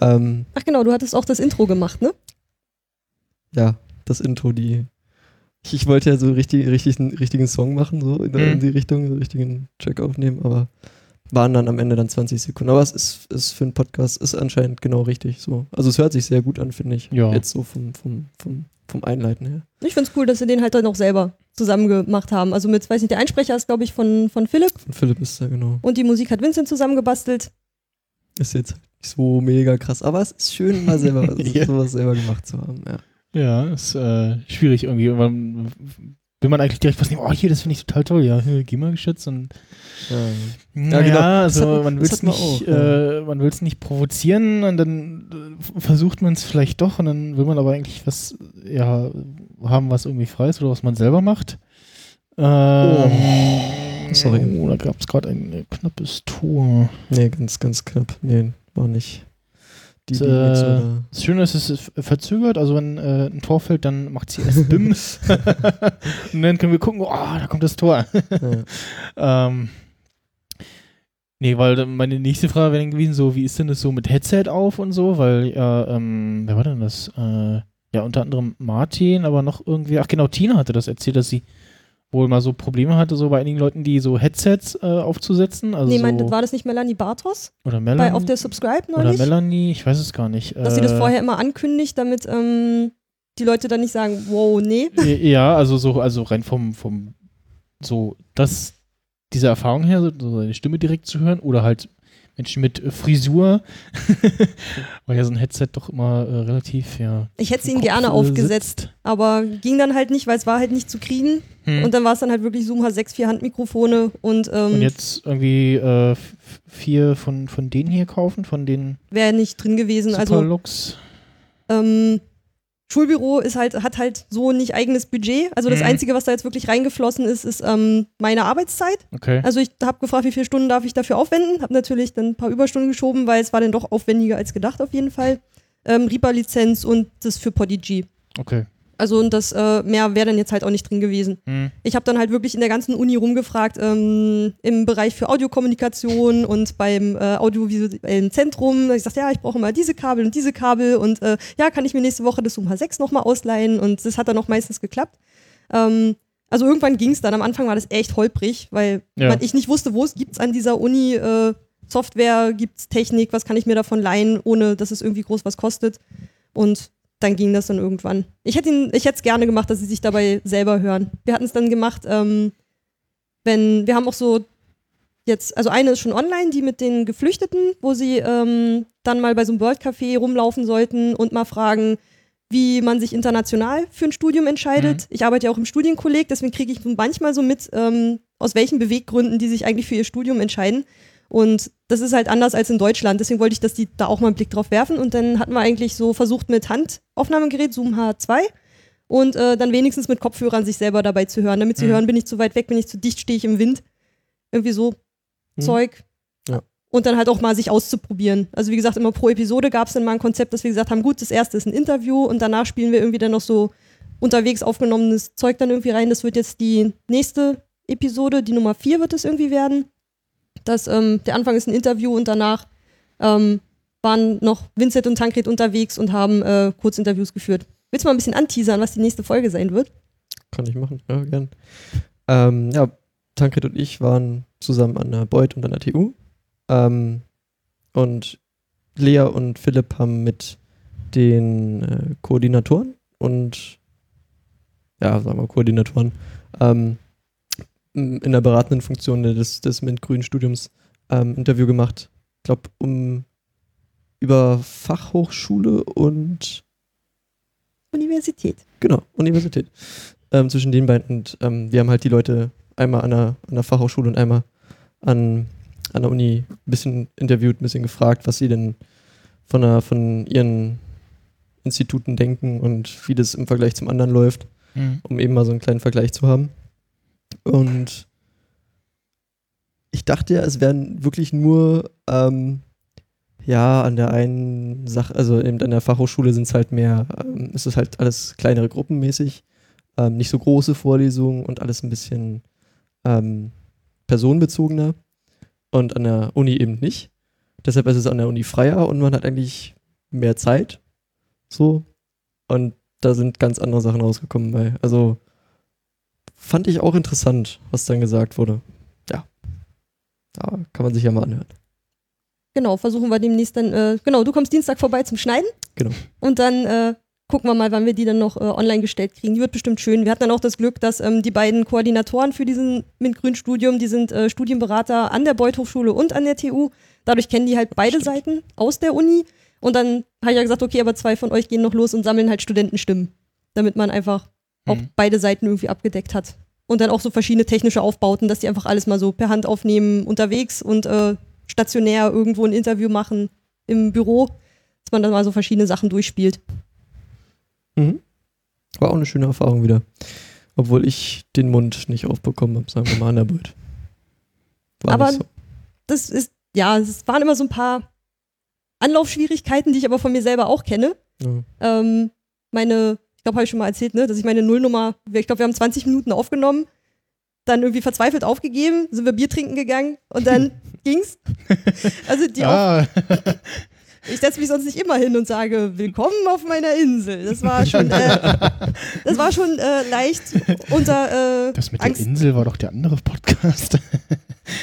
Ähm, Ach genau, du hattest auch das Intro gemacht, ne? Ja, das Intro, die. Ich, ich wollte ja so richtig, richtig einen richtigen Song machen, so in, Mhm. in die Richtung, so einen richtigen Track aufnehmen, aber waren dann am Ende dann 20 Sekunden. Aber es ist, ist für einen Podcast ist anscheinend genau richtig so. Also es hört sich sehr gut an, finde ich. Ja. Jetzt so vom, vom, vom, vom Einleiten her. Ich find's cool, dass sie den halt dann auch selber zusammen gemacht haben. Also mit, weiß nicht, der Einsprecher ist, glaube ich, von, von Philipp Von Philipp ist da genau. und die Musik hat Vincent zusammengebastelt. Ist jetzt nicht so mega krass, aber es ist schön, mal selber Ja. sowas selber gemacht zu haben. Ja. Ja, ist äh, schwierig irgendwie. Man, will man eigentlich direkt was nehmen? Oh, hier, das finde ich total toll. Ja, hier, GEMA-geschützt und ja, genau. Das also hat- man will es nicht, äh, man nicht provozieren und dann äh, versucht man es vielleicht doch und dann will man aber eigentlich was ja haben, was irgendwie frei ist oder was man selber macht. Ähm, sorry. Oh, da gab es gerade ein äh, knappes Tor. Nee, ganz, ganz knapp. Nee, war nicht. Die, die Äh, Das Schöne ist, es ist verzögert, also wenn äh, ein Tor fällt, dann macht sie erst BIM. und dann können wir gucken, oh, da kommt das Tor. ja. ähm, nee, weil meine nächste Frage wäre dann gewesen, so, wie ist denn das so mit Headset auf und so? Weil, ja, ähm, wer war denn das? Äh, ja, unter anderem Martin, aber noch irgendwie, ach genau, Tina hatte das erzählt, dass sie wohl mal so Probleme hatte, so bei einigen Leuten, die so Headsets äh, aufzusetzen. Also nee, so, mein, war das nicht Melanie Bartos oder Melanie. bei, auf der Subscribe oder neulich? Melanie, ich weiß es gar nicht. Dass sie das Äh, vorher immer ankündigt, damit ähm, die Leute dann nicht sagen, wow, nee. Ja, also so, also rein vom, vom so, das, diese Erfahrung her, so so seine Stimme direkt zu hören oder halt Menschen mit Frisur, weil ja so ein Headset doch immer äh, relativ, ja. Ich hätte im ihm gerne aufgesetzt, sitzt. aber ging dann halt nicht, weil es war halt nicht zu kriegen. Hm. Und dann war es dann halt wirklich Zoom H6, vier Handmikrofone und, ähm, Und jetzt irgendwie äh, vier von, von denen hier kaufen, von den wäre nicht drin gewesen. Also Superlux. ähm, Schulbüro ist halt, hat halt so nicht eigenes Budget. Also das Mhm. Einzige, was da jetzt wirklich reingeflossen ist, ist ähm, meine Arbeitszeit. Okay. Also ich habe gefragt, wie viele Stunden darf ich dafür aufwenden. Habe natürlich dann ein paar Überstunden geschoben, weil es war dann doch aufwendiger als gedacht auf jeden Fall. Ähm, Reaper-Lizenz und das für Podigy. Okay. Also und das äh, mehr wäre dann jetzt halt auch nicht drin gewesen. Hm. Ich habe dann halt wirklich in der ganzen Uni rumgefragt, ähm, im Bereich für Audiokommunikation und beim äh, audiovisuellen Zentrum. Ich sagte, ja, ich brauche mal diese Kabel und diese Kabel und äh, ja, kann ich mir nächste Woche das Zoom H6 nochmal ausleihen und das hat dann auch meistens geklappt. Ähm, also irgendwann ging es dann. Am Anfang war das echt holprig, weil Ja. ich nicht wusste, wo es gibt an dieser Uni äh, Software, gibt es Technik, was kann ich mir davon leihen, ohne dass es irgendwie groß was kostet. Und dann ging das dann irgendwann. Ich hätte ihn, ich hätte es gerne gemacht, dass sie sich dabei selber hören. Wir hatten es dann gemacht, ähm, wenn, wir haben auch so jetzt, also eine ist schon online, die mit den Geflüchteten, wo sie ähm, dann mal bei so einem World Café rumlaufen sollten und mal fragen, wie man sich international für ein Studium entscheidet. Ich arbeite ja auch im Studienkolleg, deswegen kriege ich manchmal so mit, ähm, aus welchen Beweggründen die sich eigentlich für ihr Studium entscheiden. Und das ist halt anders als in Deutschland. Deswegen wollte ich, dass die da auch mal einen Blick drauf werfen. Und dann hatten wir eigentlich so versucht mit Handaufnahmegerät, Zoom H2, und äh, dann wenigstens mit Kopfhörern sich selber dabei zu hören, damit sie Mhm. hören, bin ich zu weit weg, bin ich zu dicht, stehe ich im Wind. Irgendwie so Mhm. Zeug. Ja. Und dann halt auch mal sich auszuprobieren. Also wie gesagt, immer pro Episode gab es dann mal ein Konzept, dass wir gesagt haben, gut, das erste ist ein Interview und danach spielen wir irgendwie dann noch so unterwegs aufgenommenes Zeug dann irgendwie rein. Das wird jetzt die nächste Episode, die Nummer vier wird es irgendwie werden. Das, ähm, der Anfang ist ein Interview und danach ähm, waren noch Vincent und Tankred unterwegs und haben äh, Kurzinterviews geführt. Willst du mal ein bisschen anteasern, was die nächste Folge sein wird? Kann ich machen, ja, gern. Ähm, ja, Tankred und ich waren zusammen an der Beuth und an der TU. Ähm, und Lea und Philipp haben mit den äh, Koordinatoren und ja, sagen wir Koordinatoren ähm, in der beratenden Funktion des, des MINT-Grün-Studiums ähm, Interview gemacht. Ich glaube, um über Fachhochschule und Universität. Genau, Universität. Ähm, zwischen den beiden. Und ähm, wir haben halt die Leute einmal an der, an der Fachhochschule und einmal an, an der Uni ein bisschen interviewt, ein bisschen gefragt, was sie denn von, der, von ihren Instituten denken und wie das im Vergleich zum anderen läuft, Hm. um eben mal so einen kleinen Vergleich zu haben. Und ich dachte ja, es wären wirklich nur, ähm, ja, an der einen Sache, also eben an der Fachhochschule sind es halt mehr, ähm, es halt alles kleinere Gruppenmäßig, ähm, nicht so große Vorlesungen und alles ein bisschen ähm, personenbezogener und an der Uni eben nicht. Deshalb ist es an der Uni freier und man hat eigentlich mehr Zeit. So. Und da sind ganz andere Sachen rausgekommen bei. Also fand ich auch interessant, was dann gesagt wurde. Ja. Da kann man sich ja mal anhören. Genau, versuchen wir demnächst dann, äh, genau, du kommst Dienstag vorbei zum Schneiden. Genau. Und dann äh, gucken wir mal, wann wir die dann noch äh, online gestellt kriegen. Die wird bestimmt schön. Wir hatten dann auch das Glück, dass ähm, die beiden Koordinatoren für diesen MINT-Grün-Studium, die sind äh, Studienberater an der Beuth Hochschule und an der TU. Dadurch kennen die halt beide Seiten aus der Uni. Und dann habe ich ja gesagt, okay, aber zwei von euch gehen noch los und sammeln halt Studentenstimmen, damit man einfach auch Mhm. beide Seiten irgendwie abgedeckt hat. Und dann auch so verschiedene technische Aufbauten, dass die einfach alles mal so per Hand aufnehmen unterwegs und äh, stationär irgendwo ein Interview machen im Büro, dass man dann mal so verschiedene Sachen durchspielt. Mhm. War auch eine schöne Erfahrung wieder. Obwohl ich den Mund nicht aufbekommen habe, sagen wir mal an der Beut. War Aber- so. Das ist, ja, es waren immer so ein paar Anlaufschwierigkeiten, die ich aber von mir selber auch kenne. Ja. Ähm, meine, ich glaube, habe ich schon mal erzählt, ne, dass ich meine Nullnummer, ich glaube, wir haben 20 Minuten aufgenommen, dann irgendwie verzweifelt aufgegeben, sind wir Bier trinken gegangen und dann ging's. Also die Auf Ah, ich setze mich sonst nicht immer hin und sage, willkommen auf meiner Insel. Das war schon, äh, das war schon äh, leicht unter äh, das mit Angst. der Insel war doch der andere Podcast.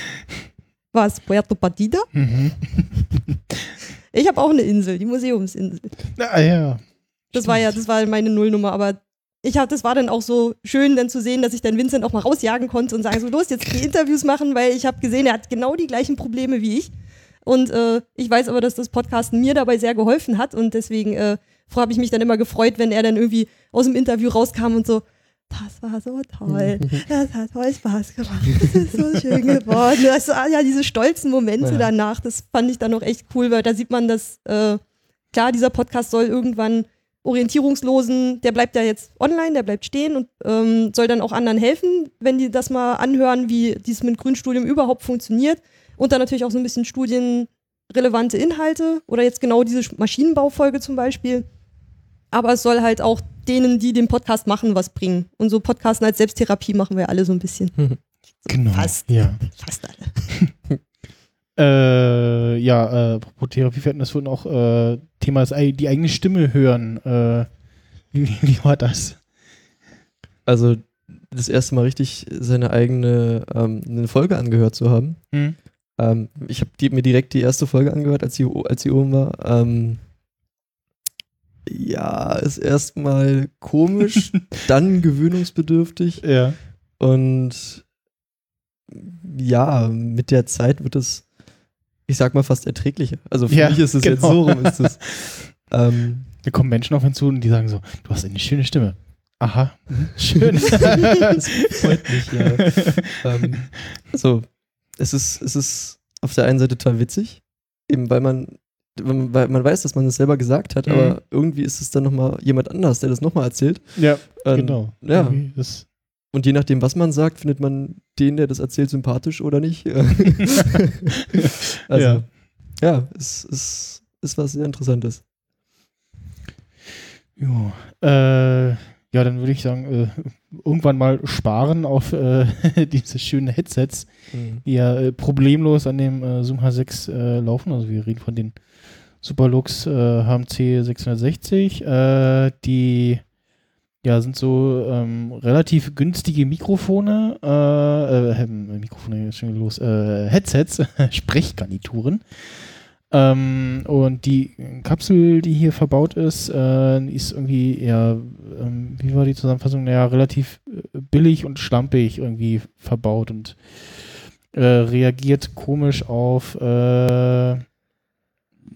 Was? Puerto Partida? mhm. Ich habe auch eine Insel, die Museumsinsel. Ah ja. Das war ja, das war meine Nullnummer, aber ich hab, das war dann auch so schön, dann zu sehen, dass ich dann Vincent auch mal rausjagen konnte und sagen so, los, jetzt die Interviews machen, weil ich habe gesehen, er hat genau die gleichen Probleme wie ich. Und äh, ich weiß aber, dass das Podcasten mir dabei sehr geholfen hat und deswegen äh, habe ich mich dann immer gefreut, wenn er dann irgendwie aus dem Interview rauskam und so, das war so toll, das hat voll Spaß gemacht, das ist so schön geworden. Das, war ja, diese stolzen Momente Ja. danach, das fand ich dann auch echt cool, weil da sieht man, dass äh, klar, dieser Podcast soll irgendwann Orientierungslosen, der bleibt ja jetzt online, der bleibt stehen und ähm, soll dann auch anderen helfen, wenn die das mal anhören, wie dieses mit Grünstudium überhaupt funktioniert. Und dann natürlich auch so ein bisschen studienrelevante Inhalte oder jetzt genau diese Maschinenbaufolge zum Beispiel. Aber es soll halt auch denen, die den Podcast machen, was bringen. Und so Podcasten als Selbsttherapie machen wir alle so ein bisschen. Genau. Fast. Ja. Fast alle. Äh, ja, äh, Therapie, wir hatten das vorhin auch äh, Thema, das, ei- die eigene Stimme hören. Äh, wie, wie war das? Also das erste Mal richtig seine eigene ähm, eine Folge angehört zu haben. Hm? Ähm, ich habe mir direkt die erste Folge angehört, als sie, als sie oben war. Ähm, ja, ist erstmal komisch, dann gewöhnungsbedürftig Ja. und ja, mit der Zeit wird es, ich sag mal, fast erträglicher. Also für Ja, mich ist es jetzt genau. so rum, ist es. Ähm, Da kommen Menschen auf ihn zu und die sagen so, du hast eine schöne Stimme. Aha, mhm, schön. das freut mich, ja. ähm, also, es ist, es ist auf der einen Seite total witzig, eben weil man, weil man weiß, dass man es selber gesagt hat, Mhm. aber irgendwie ist es dann nochmal jemand anders, der das nochmal erzählt. ja, Ähm, genau. Ja, Irgendwie Das, und je nachdem, was man sagt, findet man den, der das erzählt, sympathisch oder nicht. also, Ja. ja, es ist, ist was sehr Interessantes. jo. Äh, ja, dann würde ich sagen, äh, irgendwann mal sparen auf äh, diese schönen Headsets, die ja äh, problemlos an dem äh, Zoom H6 äh, laufen. Also wir reden von den Superlux HMC 660. Äh, die ja, sind so ähm, relativ günstige Mikrofone, äh, äh, Mikrofone, schon los, äh, Headsets, Sprechgarnituren. Ähm, und die Kapsel, die hier verbaut ist, äh, ist irgendwie eher, ähm, wie war die Zusammenfassung? Naja, relativ äh, billig und schlampig irgendwie verbaut und äh, reagiert komisch auf äh,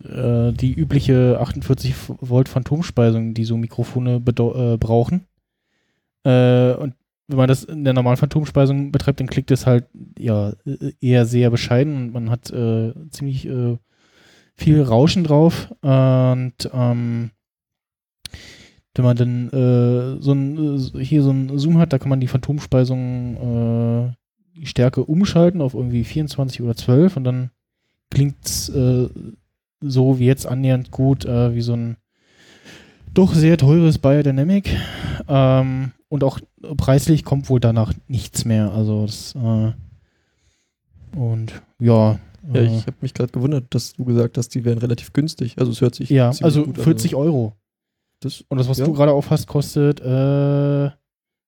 äh, die übliche 48 Volt Phantomspeisung, die so Mikrofone äh, brauchen. Äh, und wenn man das in der normalen Phantomspeisung betreibt, dann klickt es halt ja äh, eher sehr bescheiden und man hat äh, ziemlich äh, viel Rauschen drauf. Und ähm, wenn man dann äh, so ein, hier so ein Zoom hat, da kann man die Phantomspeisung äh, die Stärke umschalten auf irgendwie 24 oder 12 und dann klingt es äh, so wie jetzt annähernd gut äh, wie so ein doch sehr teures Biodynamic. Ähm, und auch preislich kommt wohl danach nichts mehr. Also das äh, und ja. Ja, äh, ich habe mich gerade gewundert, dass du gesagt hast, die wären relativ günstig. Also es hört sich ja, also gut an, 40 Euro. Das, Und das, was Ja. du gerade aufhast, kostet äh,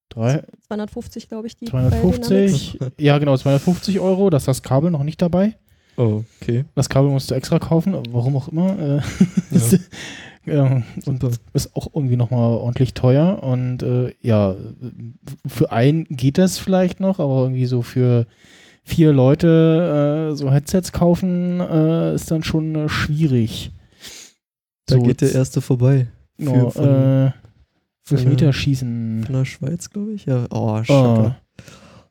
drei, 250, glaube ich, die Biodynamics. 250. ja, genau, 250 Euro. Da ist das Kabel noch nicht dabei. Oh, okay. Das Kabel musst du extra kaufen, warum auch immer. Äh, Ja. ähm, und Super. ist auch irgendwie nochmal ordentlich teuer. Und äh, ja, für einen geht das vielleicht noch, aber irgendwie so für vier Leute äh, so Headsets kaufen, äh, ist dann schon äh, schwierig. Da So, geht der erste vorbei. No, von- äh, für Meterschießen. Von der Schweiz, glaube ich. Ja. Oh, Oh, Schaka.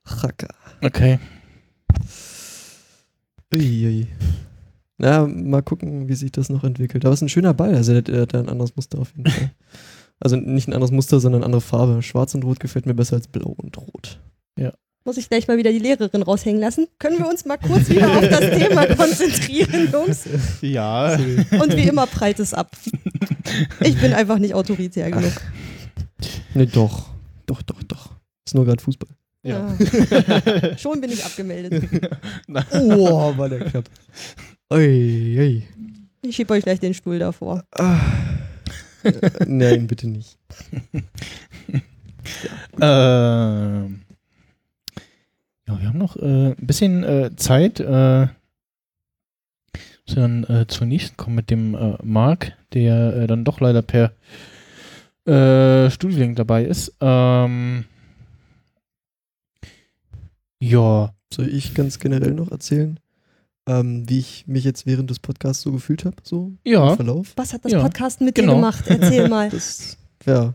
Chaka. okay. Uiui. Na, mal gucken, wie sich das noch entwickelt. Aber es ist ein schöner Ball. Also der, der hat ein anderes Muster auf jeden Fall. Also nicht ein anderes Muster, sondern eine andere Farbe. Schwarz und Rot gefällt mir besser als Blau und Rot. Muss ich gleich mal wieder die Lehrerin raushängen lassen? Können wir uns mal kurz wieder auf das Thema konzentrieren, Jungs? Ja. Und wie immer prallt es ab. Ich bin einfach nicht autoritär genug. Nee, doch. Doch, doch, doch. Ist nur gerade Fußball. Ja. Ja. Schon bin ich abgemeldet. Oh, war der knapp. Ui, ui. Ich schiebe euch gleich den Stuhl davor. Ah. Nein, bitte nicht. Ähm, ja, wir haben noch äh, ein bisschen äh, Zeit. Äh, müssen wir dann äh, zur nächsten kommen mit dem äh, Marc, der äh, dann doch leider per äh, Studiolink dabei ist. Ähm, ja, Soll ich ganz generell noch erzählen, ähm, wie ich mich jetzt während des Podcasts so gefühlt habe? So im ja, Verlauf? Was hat das Ja, Podcasten mit genau. dir gemacht? Erzähl mal. Das, ja.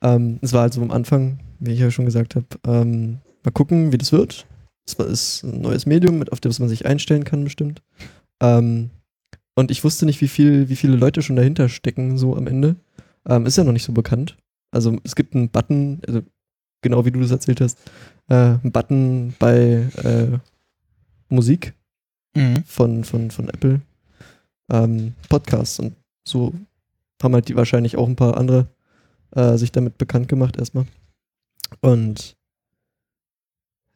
Ähm, es war also am Anfang, wie ich ja schon gesagt habe, ähm, mal gucken, wie das wird. Es ist ein neues Medium, auf das man sich einstellen kann, bestimmt. Ähm, und ich wusste nicht, wie, viel, wie viele Leute schon dahinter stecken, so am Ende. Ähm, ist ja noch nicht so bekannt. Also es gibt einen Button, also genau wie du das erzählt hast, äh, einen Button bei äh, Musik mhm. von, von, von Apple ähm, Podcasts und so haben halt die wahrscheinlich auch ein paar andere äh, sich damit bekannt gemacht erstmal. Und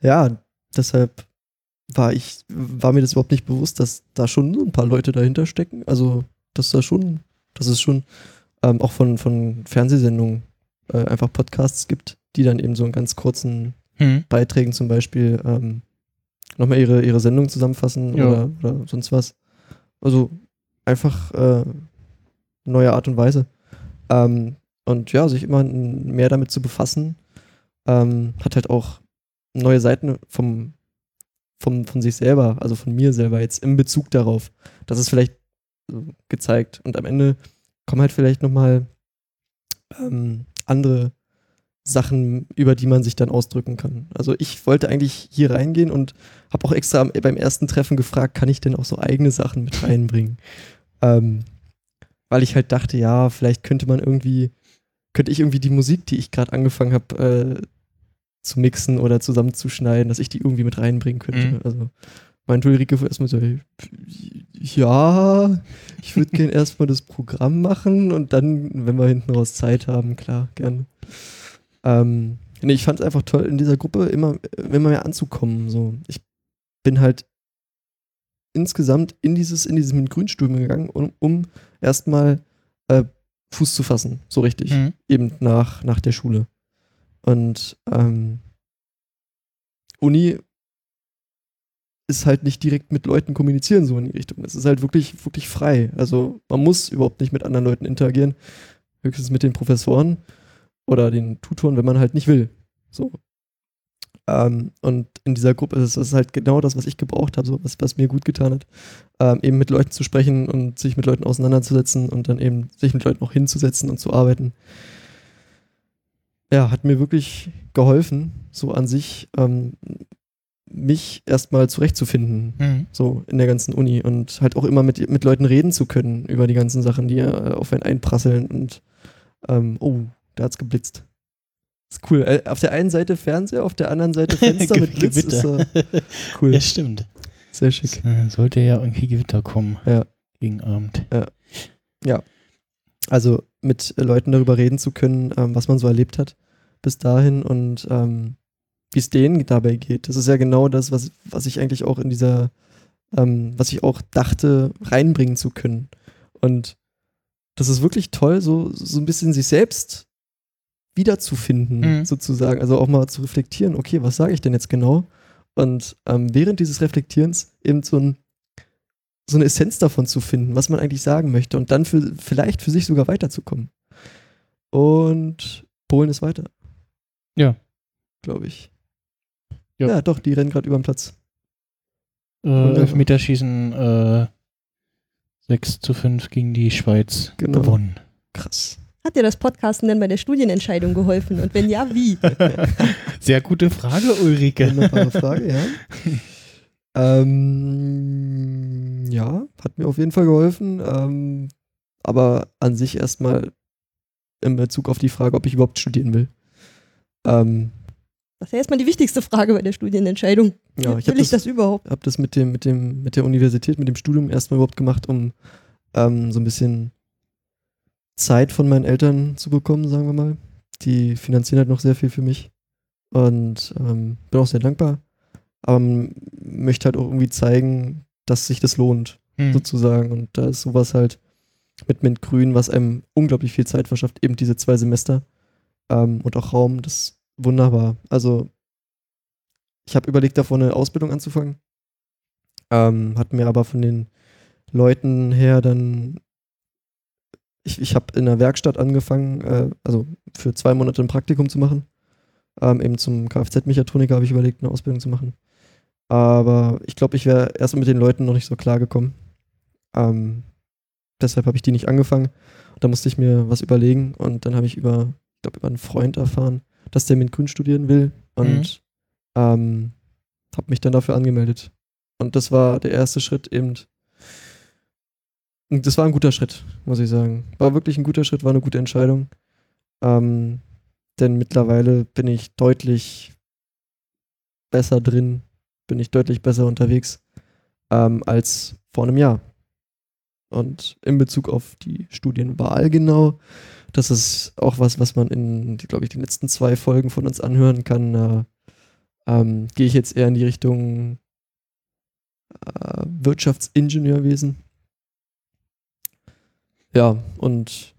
ja, deshalb war ich, war mir das überhaupt nicht bewusst, dass da schon so ein paar Leute dahinter stecken. Also, dass da schon, dass es schon ähm, auch von, von Fernsehsendungen äh, einfach Podcasts gibt, die dann eben so in ganz kurzen Hm. Beiträgen zum Beispiel ähm, nochmal ihre, ihre Sendung zusammenfassen Ja. oder, oder sonst was. Also einfach äh, neue Art und Weise. Ähm, und ja, sich immer mehr damit zu befassen, ähm, hat halt auch neue Seiten vom, vom, von sich selber, also von mir selber jetzt im Bezug darauf. Das ist vielleicht gezeigt. Und am Ende kommen halt vielleicht nochmal ähm, andere Sachen, über die man sich dann ausdrücken kann. Also ich wollte eigentlich hier reingehen und habe auch extra beim ersten Treffen gefragt, kann ich denn auch so eigene Sachen mit reinbringen? ähm, weil ich halt dachte, ja, vielleicht könnte man irgendwie, könnte ich irgendwie die Musik, die ich gerade angefangen habe äh, zu mixen oder zusammenzuschneiden, dass ich die irgendwie mit reinbringen könnte. Mhm. Also meinte Ulrike erstmal so, ja, ich würde gern erstmal das Programm machen und dann, wenn wir hinten raus Zeit haben, klar, gerne. Ähm, nee, ich fand es einfach toll, in dieser Gruppe immer, immer mehr anzukommen. So. Ich bin halt insgesamt in dieses, in diesem Grünstudium gegangen, um, um erstmal äh, Fuß zu fassen, so richtig. Hm. Eben nach, nach der Schule. Und ähm, Uni ist halt nicht direkt mit Leuten kommunizieren, so in die Richtung. Es ist halt wirklich, wirklich frei. Also man muss überhaupt nicht mit anderen Leuten interagieren. Höchstens mit den Professoren oder den Tutoren, wenn man halt nicht will. So. Ähm, und in dieser Gruppe ist es halt genau das, was ich gebraucht habe, so was, was mir gut getan hat. Ähm, eben mit Leuten zu sprechen und sich mit Leuten auseinanderzusetzen und dann eben sich mit Leuten auch hinzusetzen und zu arbeiten. Ja, hat mir wirklich geholfen, so an sich, ähm, mich erstmal zurechtzufinden, Hm. so in der ganzen Uni und halt auch immer mit, mit Leuten reden zu können über die ganzen Sachen, die äh, auf einen einprasseln und ähm, oh, da hat's geblitzt. Ist cool. Äh, auf der einen Seite Fernseher, auf der anderen Seite Fenster mit Blitz. Ist, äh, cool. Ja, stimmt. Sehr schick. Sollte ja irgendwie Gewitter kommen. Ja. Gegen Abend. Also mit Leuten darüber reden zu können, ähm, was man so erlebt hat bis dahin und ähm, wie es denen dabei geht. Das ist ja genau das, was, was ich eigentlich auch in dieser, ähm, was ich auch dachte, reinbringen zu können. Und das ist wirklich toll, so, so ein bisschen sich selbst wiederzufinden, Mhm. sozusagen. Also auch mal zu reflektieren, okay, was sage ich denn jetzt genau? Und ähm, während dieses Reflektierens eben so, ein, so eine Essenz davon zu finden, was man eigentlich sagen möchte und dann für, vielleicht für sich sogar weiterzukommen. Und Polen ist weiter. Ja. Glaube ich. Ja. Ja. doch, die rennen gerade über den Platz. Äh. Elfmeterschießen äh, 6 zu 5 gegen die Schweiz Genau. gewonnen. Krass. Hat dir das Podcasten denn bei der Studienentscheidung geholfen? Und wenn ja, wie? Sehr gute Frage, Ulrike. Wunderbare Frage, ja. ähm, ja, hat mir auf jeden Fall geholfen. Ähm, aber an sich erstmal in Bezug auf die Frage, ob ich überhaupt studieren will. Ähm, Das ist ja erstmal die wichtigste Frage bei der Studienentscheidung. ja, ich Will habe ich das, das überhaupt? hab das mit, dem, mit, dem, mit der Universität, mit dem Studium erstmal überhaupt gemacht, um ähm, so ein bisschen Zeit von meinen Eltern zu bekommen, sagen wir mal. Die finanzieren halt noch sehr viel für mich. Und ähm, bin auch sehr dankbar. Aber man möchte halt auch irgendwie zeigen, dass sich das lohnt, Hm. sozusagen. Und da ist sowas halt mit Mint Grün, was einem unglaublich viel Zeit verschafft, eben diese zwei Semester ähm, und auch Raum, das ist wunderbar. Also ich habe überlegt, davor eine Ausbildung anzufangen, ähm, hat mir aber von den Leuten her dann, ich, ich habe in der Werkstatt angefangen, äh, also für zwei Monate ein Praktikum zu machen. Ähm, eben zum Kfz-Mechatroniker habe ich überlegt, eine Ausbildung zu machen. Aber ich glaube, ich wäre erst mit den Leuten noch nicht so klar gekommen. Ähm, deshalb habe ich die nicht angefangen. Da musste ich mir was überlegen und dann habe ich über, ich glaube, über einen Freund erfahren, dass der mit Grün studieren will und ähm, habe mich dann dafür angemeldet. Und das war der erste Schritt eben. Das war ein guter Schritt, muss ich sagen. War wirklich ein guter Schritt, war eine gute Entscheidung. Ähm, denn mittlerweile bin ich deutlich besser drin, bin ich deutlich besser unterwegs ähm, als vor einem Jahr. Und in Bezug auf die Studienwahl genau, das ist auch was, was man in, glaube ich, den letzten zwei Folgen von uns anhören kann. Äh, ähm, Gehe ich jetzt eher in die Richtung äh, Wirtschaftsingenieurwesen. Ja, und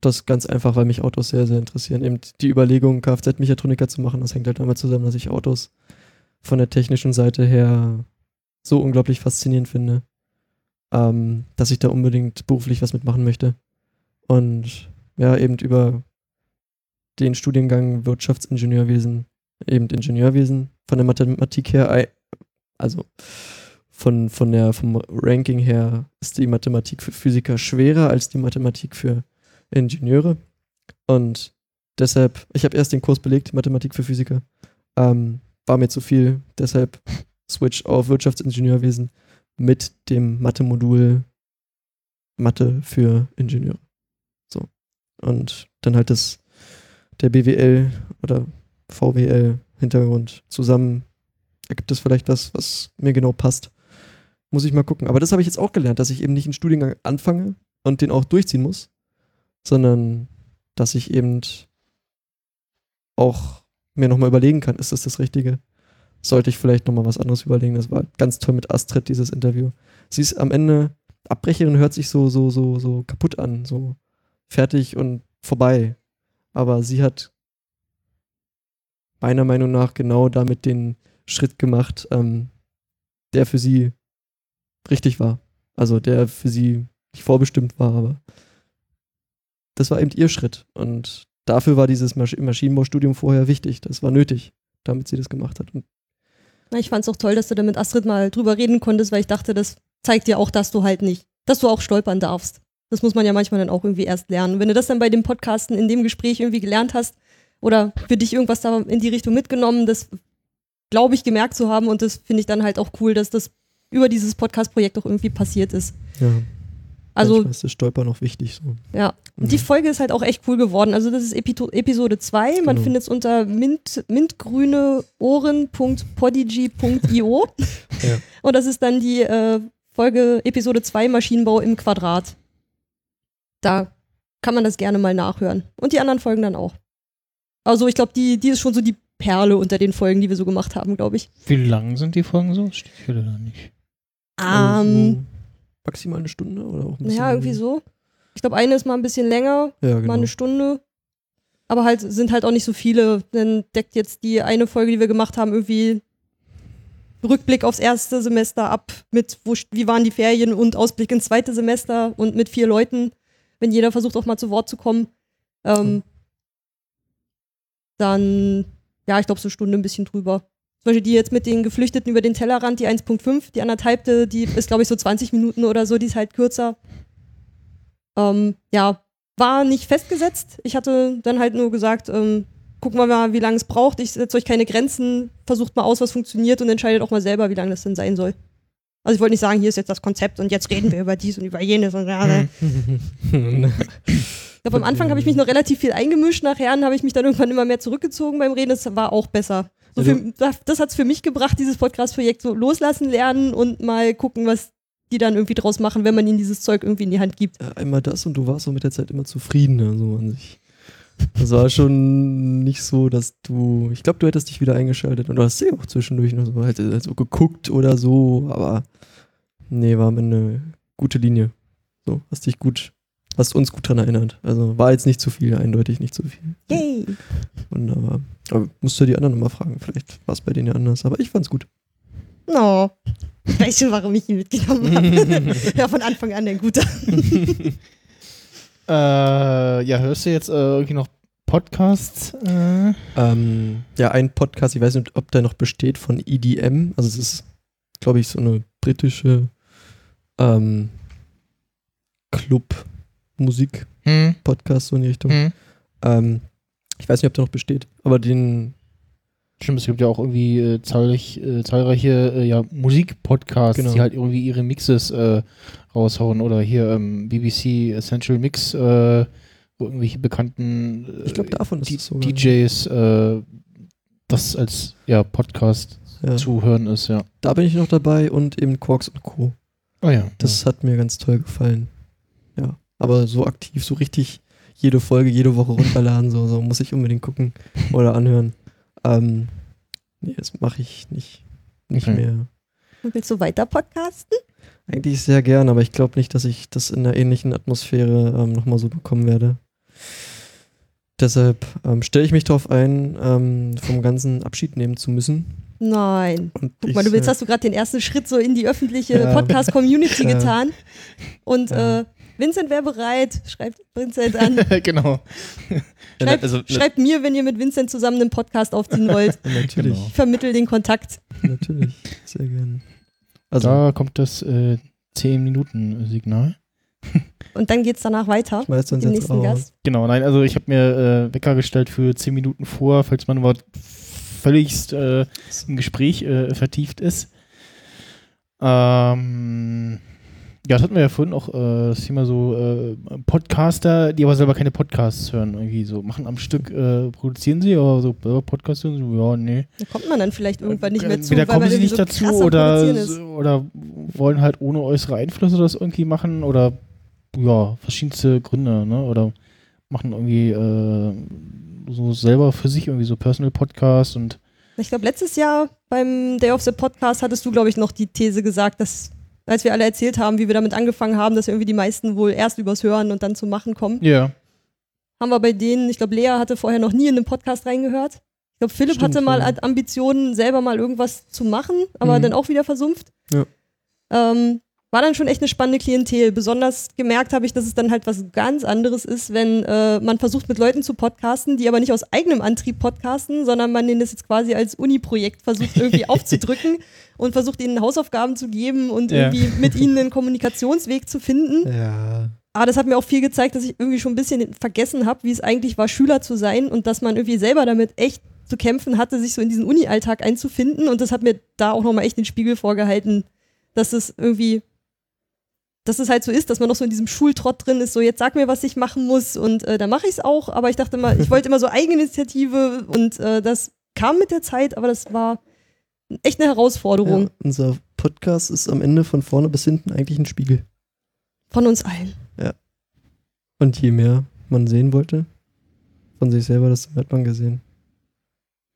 das ganz einfach, weil mich Autos sehr, sehr interessieren. Eben die Überlegung, Kfz-Mechatroniker zu machen, das hängt halt damit zusammen, dass ich Autos von der technischen Seite her so unglaublich faszinierend finde, ähm, dass ich da unbedingt beruflich was mitmachen möchte. Und ja, eben über den Studiengang Wirtschaftsingenieurwesen, eben Ingenieurwesen, von der Mathematik her, also von, von der, vom Ranking her ist die Mathematik für Physiker schwerer als die Mathematik für Ingenieure. Und deshalb, ich habe erst den Kurs belegt, Mathematik für Physiker. Ähm, war mir zu viel, deshalb Switch auf Wirtschaftsingenieurwesen mit dem Mathe-Modul Mathe für Ingenieure. So. Und dann halt das, der BWL oder VWL Hintergrund zusammen ergibt es vielleicht was, was mir genau passt. Muss ich mal gucken. Aber das habe ich jetzt auch gelernt, dass ich eben nicht einen Studiengang anfange und den auch durchziehen muss, sondern dass ich eben auch mir nochmal überlegen kann, ist das das Richtige? Sollte ich vielleicht nochmal was anderes überlegen? Das war ganz toll mit Astrid, dieses Interview. Sie ist am Ende, Abbrecherin hört sich so, so, so, so kaputt an, so fertig und vorbei. Aber sie hat meiner Meinung nach genau damit den Schritt gemacht, ähm, der für sie richtig war. Also der für sie nicht vorbestimmt war, aber das war eben ihr Schritt. Und dafür war dieses Masch Maschinenbaustudium vorher wichtig. Das war nötig, damit sie das gemacht hat. Und ich fand es auch toll, dass du da mit Astrid mal drüber reden konntest, weil ich dachte, das zeigt dir auch, dass du halt nicht, dass du auch stolpern darfst. Das muss man ja manchmal dann auch irgendwie erst lernen. Wenn du das dann bei dem Podcasten in dem Gespräch irgendwie gelernt hast oder für dich irgendwas da in die Richtung mitgenommen, das glaube ich gemerkt zu haben und das finde ich dann halt auch cool, dass das über dieses Podcast-Projekt auch irgendwie passiert ist. Ja. Also, ist das Stolpern noch wichtig. So. ja. Und die. Folge ist halt auch echt cool geworden. Also, das ist Epito Episode 2. Man Genau. findet es unter mint, mintgrüneohren.podigy.io. Ja. Und das ist dann die äh, Folge Episode 2 Maschinenbau im Quadrat. Da kann man das gerne mal nachhören. Und die anderen Folgen dann auch. Also, ich glaube, die, die ist schon so die Perle unter den Folgen, die wir so gemacht haben, glaube ich. Wie lang sind die Folgen so? Steht hier da nicht. Ähm, maximal eine Stunde oder auch ein bisschen ja, irgendwie so. Ich glaube, eine ist mal ein bisschen länger, Ja, genau. mal eine Stunde. Aber halt sind halt auch nicht so viele. Dann deckt jetzt die eine Folge, die wir gemacht haben, irgendwie Rückblick aufs erste Semester ab mit, wo, wie waren die Ferien und Ausblick ins zweite Semester und mit vier Leuten, wenn jeder versucht auch mal zu Wort zu kommen. Ähm, dann, ja, ich glaube, so eine Stunde ein bisschen drüber. Zum Beispiel die jetzt mit den Geflüchteten über den Tellerrand, die 1.5, die anderthalbte, die ist, glaube ich, so 20 Minuten oder so, die ist halt kürzer. Ähm, ja, war nicht festgesetzt. Ich hatte dann halt nur gesagt, ähm, gucken wir mal, wie lange es braucht. Ich setze euch keine Grenzen, versucht mal aus, was funktioniert und entscheidet auch mal selber, wie lange das denn sein soll. Also ich wollte nicht sagen, hier ist jetzt das Konzept und jetzt reden wir über dies und über jenes und ja, ne. Ich glaube, am Anfang habe ich mich noch relativ viel eingemischt, nachher habe ich mich dann irgendwann immer mehr zurückgezogen beim Reden. Das war auch besser. So Ja, für, das das hat es für mich gebracht, dieses Podcast-Projekt so loslassen lernen und mal gucken, was die dann irgendwie draus machen, wenn man ihnen dieses Zeug irgendwie in die Hand gibt. Ja, einmal das und du warst so mit der Zeit immer zufrieden. Also an sich. Das war schon nicht so, dass du. Ich glaube, du hättest dich wieder eingeschaltet und du hast sie auch zwischendurch noch so, halt, halt so geguckt oder so, aber nee, war am Ende eine gute Linie. So, hast dich gut, hast uns gut dran erinnert. Also war jetzt nicht zu viel, eindeutig nicht zu viel. Yay! Wunderbar. Aber musst du die anderen nochmal fragen, vielleicht war es bei denen ja anders, aber ich fand's gut. No. Ich weiß schon, warum ich ihn mitgenommen habe. ja, von Anfang an ein guter. Äh, ja, hörst du jetzt äh, irgendwie noch Podcasts? Äh? Ähm, ja, ein Podcast, ich weiß nicht, ob der noch besteht, von EDM. Also es ist, glaube ich, so eine britische ähm, Club-Musik-Podcast, Hm, so in die Richtung. hm. Ähm, ich weiß nicht, ob der noch besteht, aber den, Stimmt, es gibt ja auch irgendwie äh, zahlreich, äh, zahlreiche äh, ja, Musik-Podcasts, Genau. die halt irgendwie ihre Mixes äh, raushauen. Oder hier ähm, BBC Essential Mix, äh, wo irgendwelche bekannten äh, ich glaube, davon ist es sogar. DJs äh, das als ja, Podcast Ja. zu hören ist, ja. Da bin ich noch dabei und eben Quarks und Co. Oh ja. Das hat mir ganz toll gefallen. Aber so aktiv, so richtig jede Folge, jede Woche runterladen, so, so muss ich unbedingt gucken oder anhören. Ähm, nee, das mache ich nicht, nicht Okay. mehr. Und willst du weiter podcasten? Eigentlich sehr gern, aber ich glaube nicht, dass ich das in einer ähnlichen Atmosphäre ähm, nochmal so bekommen werde. Deshalb ähm, stelle ich mich darauf ein, ähm, vom ganzen Abschied nehmen zu müssen. Nein. Und Guck mal, du willst, äh, hast du gerade den ersten Schritt so in die öffentliche Ja. Podcast-Community getan. Und Ja. äh, Vincent wäre bereit. Schreibt Vincent an. genau. Schreibt, also, schreibt mir, wenn ihr mit Vincent zusammen einen Podcast aufziehen wollt. na- natürlich, Genau. Ich vermittel den Kontakt. natürlich, sehr gern. Also, da kommt das äh, 10-Minuten-Signal. Und dann geht's danach weiter ich weiß mit dem nächsten auch. Gast. Genau, nein, also ich habe mir äh, Wecker gestellt für 10 Minuten vor, falls man überhaupt völligst äh, im Gespräch äh, vertieft ist. Ähm, ja, das hatten wir ja vorhin auch äh, das Thema so äh, Podcaster, die aber selber keine Podcasts hören, irgendwie so machen am Stück, äh, produzieren sie, aber so selber Podcasts hören, so, ja, nee. Da kommt man dann vielleicht irgendwann nicht mehr zu, Entweder kommen sie nicht so dazu oder, oder wollen halt ohne äußere Einflüsse das irgendwie machen oder ja, verschiedenste Gründe, ne? Oder machen irgendwie äh, so selber für sich irgendwie so Personal Podcasts und Ich glaube, letztes Jahr beim Day of the Podcast hattest du, glaube ich, noch die These gesagt, dass, als wir alle erzählt haben, wie wir damit angefangen haben, dass irgendwie die meisten wohl erst übers Hören und dann zum Machen kommen. ja. Haben wir bei denen, ich glaube, Lea hatte vorher noch nie in einen Podcast reingehört. Ich glaube, Philipp Stimmt, hatte mal ja. Ambitionen, selber mal irgendwas zu machen, aber Mhm. dann auch wieder versumpft. Ja. Ähm, war dann schon echt eine spannende Klientel. Besonders gemerkt habe ich, dass es dann halt was ganz anderes ist, wenn äh, man versucht, mit Leuten zu podcasten, die aber nicht aus eigenem Antrieb podcasten, sondern man denen das jetzt quasi als Uni-Projekt versucht, irgendwie aufzudrücken und versucht, ihnen Hausaufgaben zu geben und Ja. irgendwie mit ihnen einen Kommunikationsweg zu finden. Ja, Aber das hat mir auch viel gezeigt, dass ich irgendwie schon ein bisschen vergessen habe, wie es eigentlich war, Schüler zu sein und dass man irgendwie selber damit echt zu kämpfen hatte, sich so in diesen Uni-Alltag einzufinden. Und das hat mir da auch nochmal echt den Spiegel vorgehalten, dass es irgendwie, dass es halt so ist, dass man noch so in diesem Schultrott drin ist, so jetzt sag mir, was ich machen muss und äh, dann mache ich es auch. Aber ich dachte immer, ich wollte immer so Eigeninitiative und äh, das kam mit der Zeit, aber das war echt eine Herausforderung ja, unser Podcast ist am Ende von vorne bis hinten eigentlich ein Spiegel. von uns allen. Und je mehr man sehen wollte von sich selber, mehr hat man gesehen.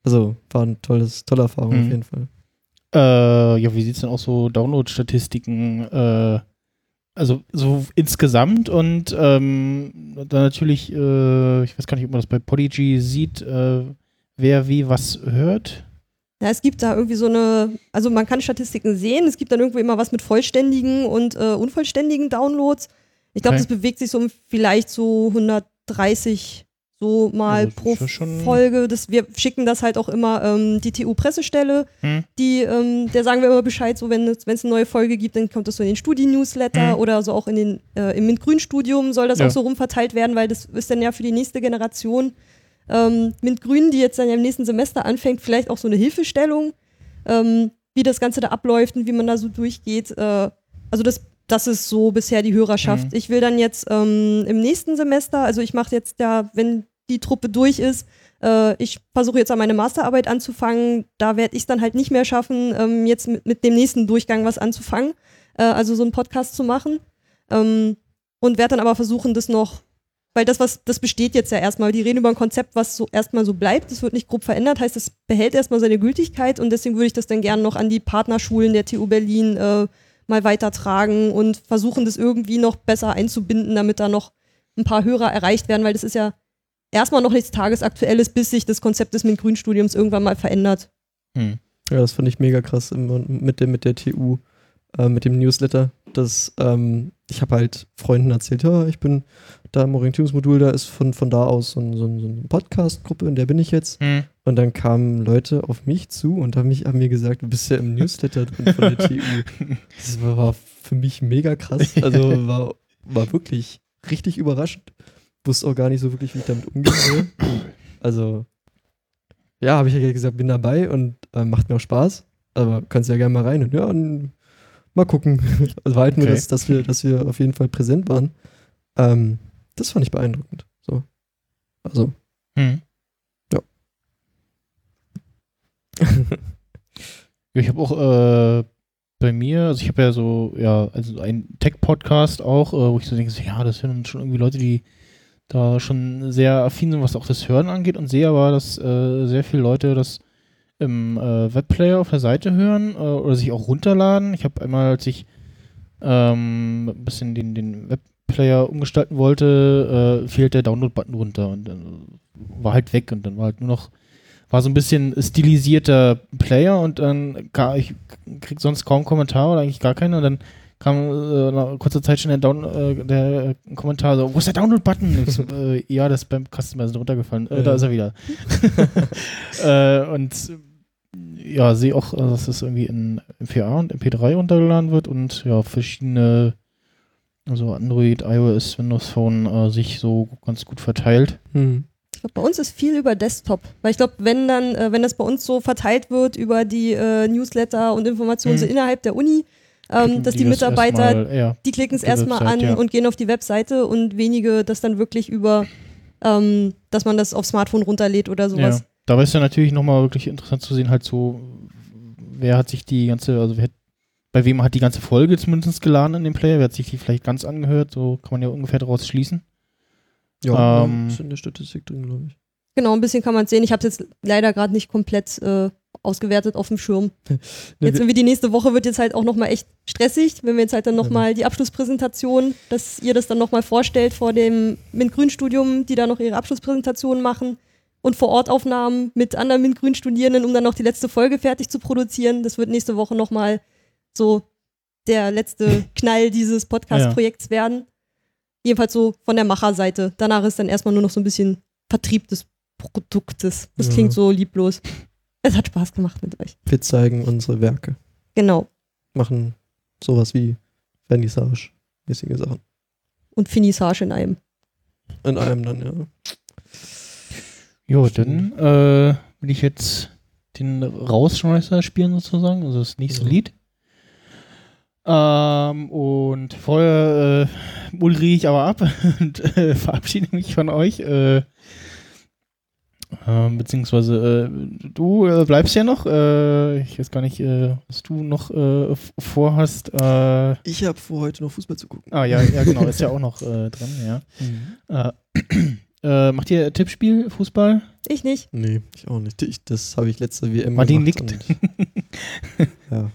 Also war eine tolles, tolle Erfahrung Mhm. auf jeden Fall. Äh, ja, wie sieht's denn aus so Download-Statistiken? Äh, also so insgesamt und ähm, dann natürlich, äh, ich weiß gar nicht, ob man das bei Podigy sieht, äh, wer wie was hört. Ja, es gibt da irgendwie so eine, also man kann Statistiken sehen, es gibt dann irgendwo immer was mit vollständigen und äh, unvollständigen Downloads. Ich glaube, Okay. das bewegt sich so um vielleicht so 130 so mal Also pro Folge. Das, wir schicken das halt auch immer ähm, die TU-Pressestelle, Hm. die, ähm, der sagen wir immer Bescheid, so wenn es wenn es eine neue Folge gibt, dann kommt das so in den Studi-Newsletter Hm. oder so auch in den, äh, im MINT-Grün-Studium soll das Ja. auch so rumverteilt werden, weil das ist dann ja für die nächste Generation ähm, MINT-Grün, die jetzt dann ja im nächsten Semester anfängt, vielleicht auch so eine Hilfestellung, ähm, wie das Ganze da abläuft und wie man da so durchgeht. Äh, also das, das ist so bisher die Hörerschaft. Mhm. Ich will dann jetzt ähm, im nächsten Semester, also ich mache jetzt ja, wenn die Truppe durch ist, äh, ich versuche jetzt an meine Masterarbeit anzufangen. Da werde ich es dann halt nicht mehr schaffen, ähm, jetzt mit, mit dem nächsten Durchgang was anzufangen, äh, also so einen Podcast zu machen. Ähm, und werde dann aber versuchen, das noch, weil das, was, das besteht jetzt ja erstmal. Die reden über ein Konzept, was so erstmal so bleibt. Das wird nicht grob verändert, heißt, es behält erstmal seine Gültigkeit und deswegen würde ich das dann gerne noch an die Partnerschulen der TU Berlin äh, mal weitertragen und versuchen, das irgendwie noch besser einzubinden, damit da noch ein paar Hörer erreicht werden, weil das ist ja erstmal noch nichts Tagesaktuelles, bis sich das Konzept des MINT-Grün-Studiums irgendwann mal verändert. Hm. Ja, das fand ich mega krass mit, dem, mit der TU, äh, mit dem Newsletter. Das, ähm, ich habe halt Freunden erzählt, ja, ich bin da im Orientierungsmodul, da ist von, von da aus so, ein- so, ein- so eine Podcast-Gruppe, in der bin ich jetzt. Hm. Und dann kamen Leute auf mich zu und haben, mich, haben mir gesagt, du bist ja im Newsletter drin von der TU. Das war, war für mich mega krass. Also war, war wirklich richtig überraschend. Wusste auch gar nicht so wirklich, wie ich damit umgehen soll. Also, ja, habe ich ja gesagt, bin dabei und äh, macht mir auch Spaß. Aber kannst ja gerne mal rein und ja, und mal gucken. Also war halt nur, Okay. das, dass, wir, dass wir auf jeden Fall präsent waren. Ähm, das fand ich beeindruckend. So. Also, Hm. Ja. Ja, ich habe auch äh, bei mir, also ich habe ja so, ja, also ein Tech-Podcast auch, äh, wo ich so denke, so, ja, das hören schon irgendwie Leute, die da schon sehr affin sind, was auch das Hören angeht und sehe aber, dass äh, sehr viele Leute das im äh, Webplayer auf der Seite hören äh, oder sich auch runterladen. Ich habe einmal, als ich ähm, ein bisschen den, den Webplayer umgestalten wollte, äh, fehlt der Download-Button runter und dann war halt weg und dann war halt nur noch war so ein bisschen stilisierter Player und dann gar, ich krieg sonst kaum Kommentare oder eigentlich gar keine und dann kam äh, nach kurzer Zeit schon der, Down, äh, der Kommentar so, wo ist der Download-Button? So, äh, ja, das ist beim Customer sind runtergefallen. Äh, Da ist er wieder. äh, und ja, sehe auch, äh, dass das irgendwie in MPA und MP3 runtergeladen wird und ja, verschiedene, also Android, iOS, Windows Phone äh, sich so ganz gut verteilt. Hm. Ich glaube, bei uns ist viel über Desktop, weil ich glaube, wenn dann, äh, wenn das bei uns so verteilt wird über die äh, Newsletter und Informationen so Mhm. innerhalb der Uni, ähm, dass die, das Mitarbeiter, erstmal, ja, die klicken es die erstmal an Website, ja. und gehen auf die Webseite und wenige das dann wirklich über, ähm, dass man das auf Smartphone runterlädt oder sowas. Ja, da ist ja natürlich nochmal wirklich interessant zu sehen, halt so, wer hat sich die ganze, also wer hat, bei wem hat die ganze Folge zumindest geladen in dem Player, wer hat sich die vielleicht ganz angehört, so kann man ja ungefähr daraus schließen. Ja, Ähm, ist in der Statistik drin, glaube ich. Genau, ein bisschen kann man es sehen. Ich habe es jetzt leider gerade nicht komplett äh, ausgewertet auf dem Schirm. Jetzt wir- irgendwie die nächste Woche wird jetzt halt auch nochmal echt stressig, wenn wir jetzt halt dann nochmal die Abschlusspräsentation, dass ihr das dann nochmal vorstellt vor dem MINT-Grün-Studium, die da noch ihre Abschlusspräsentation machen und vor Ort Aufnahmen mit anderen MINT-Grün-Studierenden, um dann noch die letzte Folge fertig zu produzieren. Das wird nächste Woche nochmal so der letzte Knall dieses Podcast-Projekts werden. Jedenfalls so von der Macherseite. Danach ist dann erstmal nur noch so ein bisschen Vertrieb des Produktes. Das Ja. klingt so lieblos. Es hat Spaß gemacht mit euch. Wir zeigen unsere Werke. Genau. Machen sowas wie Vernissage-mäßige Sachen. Und Finissage in einem. In einem dann, ja. Jo, dann äh, will ich jetzt den Rausschmeißer spielen sozusagen, also das nächste Ja. Lied. Ähm, und vorher äh, ich aber ab und äh, verabschiede mich von euch. Äh, ähm, beziehungsweise äh, du äh, bleibst ja noch. Äh, ich weiß gar nicht, äh, was du noch äh, vorhast. Äh, Ich habe vor, heute noch Fußball zu gucken. ah ja, ja genau, ist ja auch noch äh, dran, ja. Äh, äh, macht ihr Tippspiel, Fußball? Ich nicht. Nee, ich auch nicht. Ich, das habe ich letzte WM Martin gemacht. nickt. und- ja,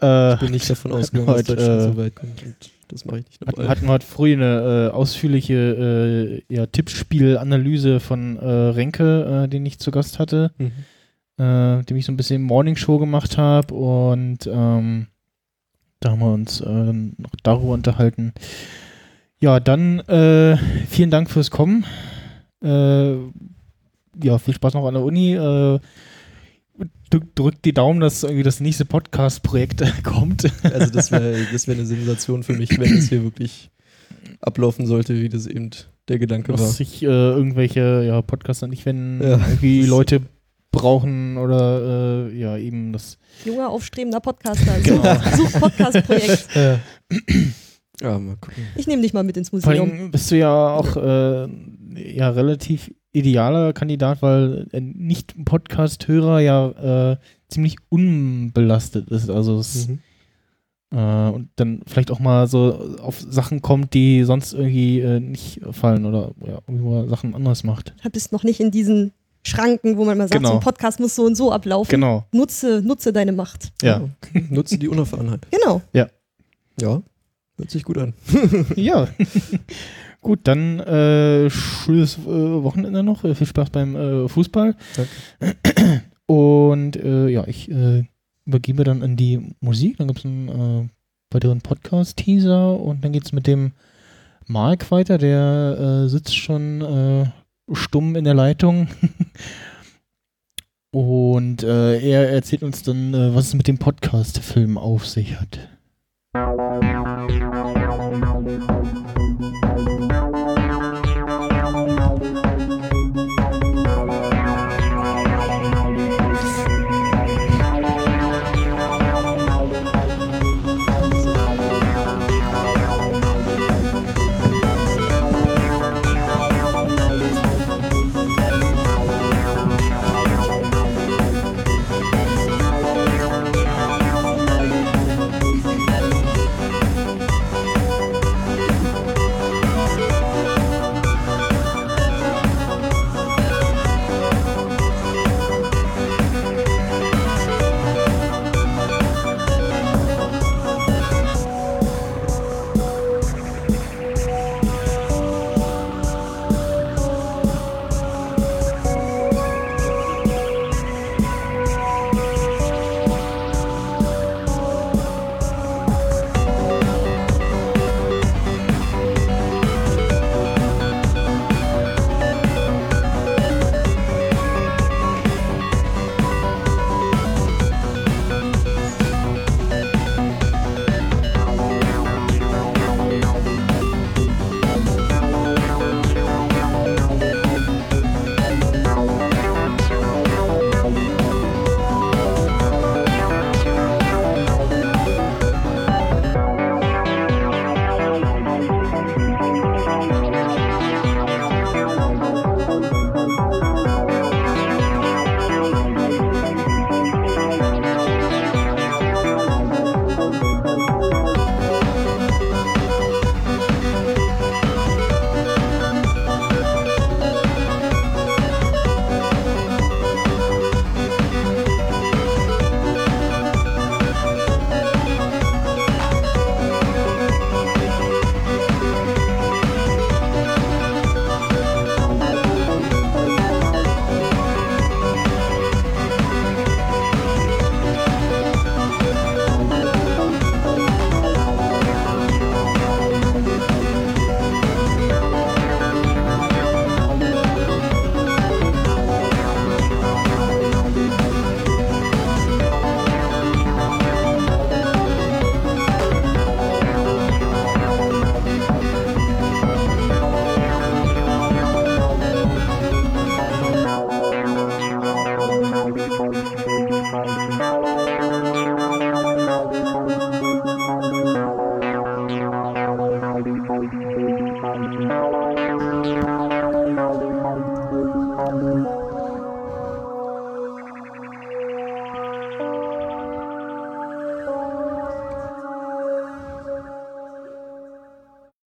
Ja, äh, bin nicht davon ausgegangen, dass Deutschland äh, so weit kommt. Das mache ich nicht nochmal. hatten wir heute früh eine äh, ausführliche äh, ja, Tippspiel-Analyse von äh, Renke, äh, den ich zu Gast hatte, Mhm. äh, dem ich so ein bisschen Morning-Show gemacht habe und ähm, da haben wir uns äh, noch darüber unterhalten. Ja, dann vielen Dank fürs Kommen. Ja, viel Spaß noch an der Uni. Drück- drückt die Daumen, dass irgendwie das nächste Podcast-Projekt kommt. Also das wäre das wär eine Sensation für mich, wenn es hier wirklich ablaufen sollte, wie das eben der Gedanke war. dass sich äh, irgendwelche ja, Podcaster nicht, wenn Ja. irgendwie Leute brauchen oder äh, ja, eben das. Junger, aufstrebender Podcaster. Genau. Such, such Podcast-Projekt. Ja, mal gucken. Ich nehme dich mal mit ins Vor Museum. allem bist du ja auch äh, ja relativ idealer Kandidat, weil ein Nicht-Podcast-Hörer ja äh, ziemlich unbelastet ist. Also es, Mhm. äh, und dann vielleicht auch mal so auf Sachen kommt, die sonst irgendwie äh, nicht fallen oder ja, irgendwie mal Sachen anders macht. Du bist noch nicht in diesen Schranken, wo man mal sagt, Genau. so ein Podcast muss so und so ablaufen. Genau. Nutze, nutze deine Macht. Ja. okay. Nutze die Unerfahrenheit. Genau. Ja, hört sich gut an. Ja. Gut, dann äh, schönes äh, Wochenende noch. Äh, viel Spaß beim äh, Fußball. Und äh, ja, ich äh, übergebe dann an die Musik. Dann gibt es einen weiteren Podcast-Teaser und dann geht es mit dem Mark weiter. Der sitzt schon stumm in der Leitung. und er erzählt uns dann, was es mit dem Podcast-Film auf sich hat.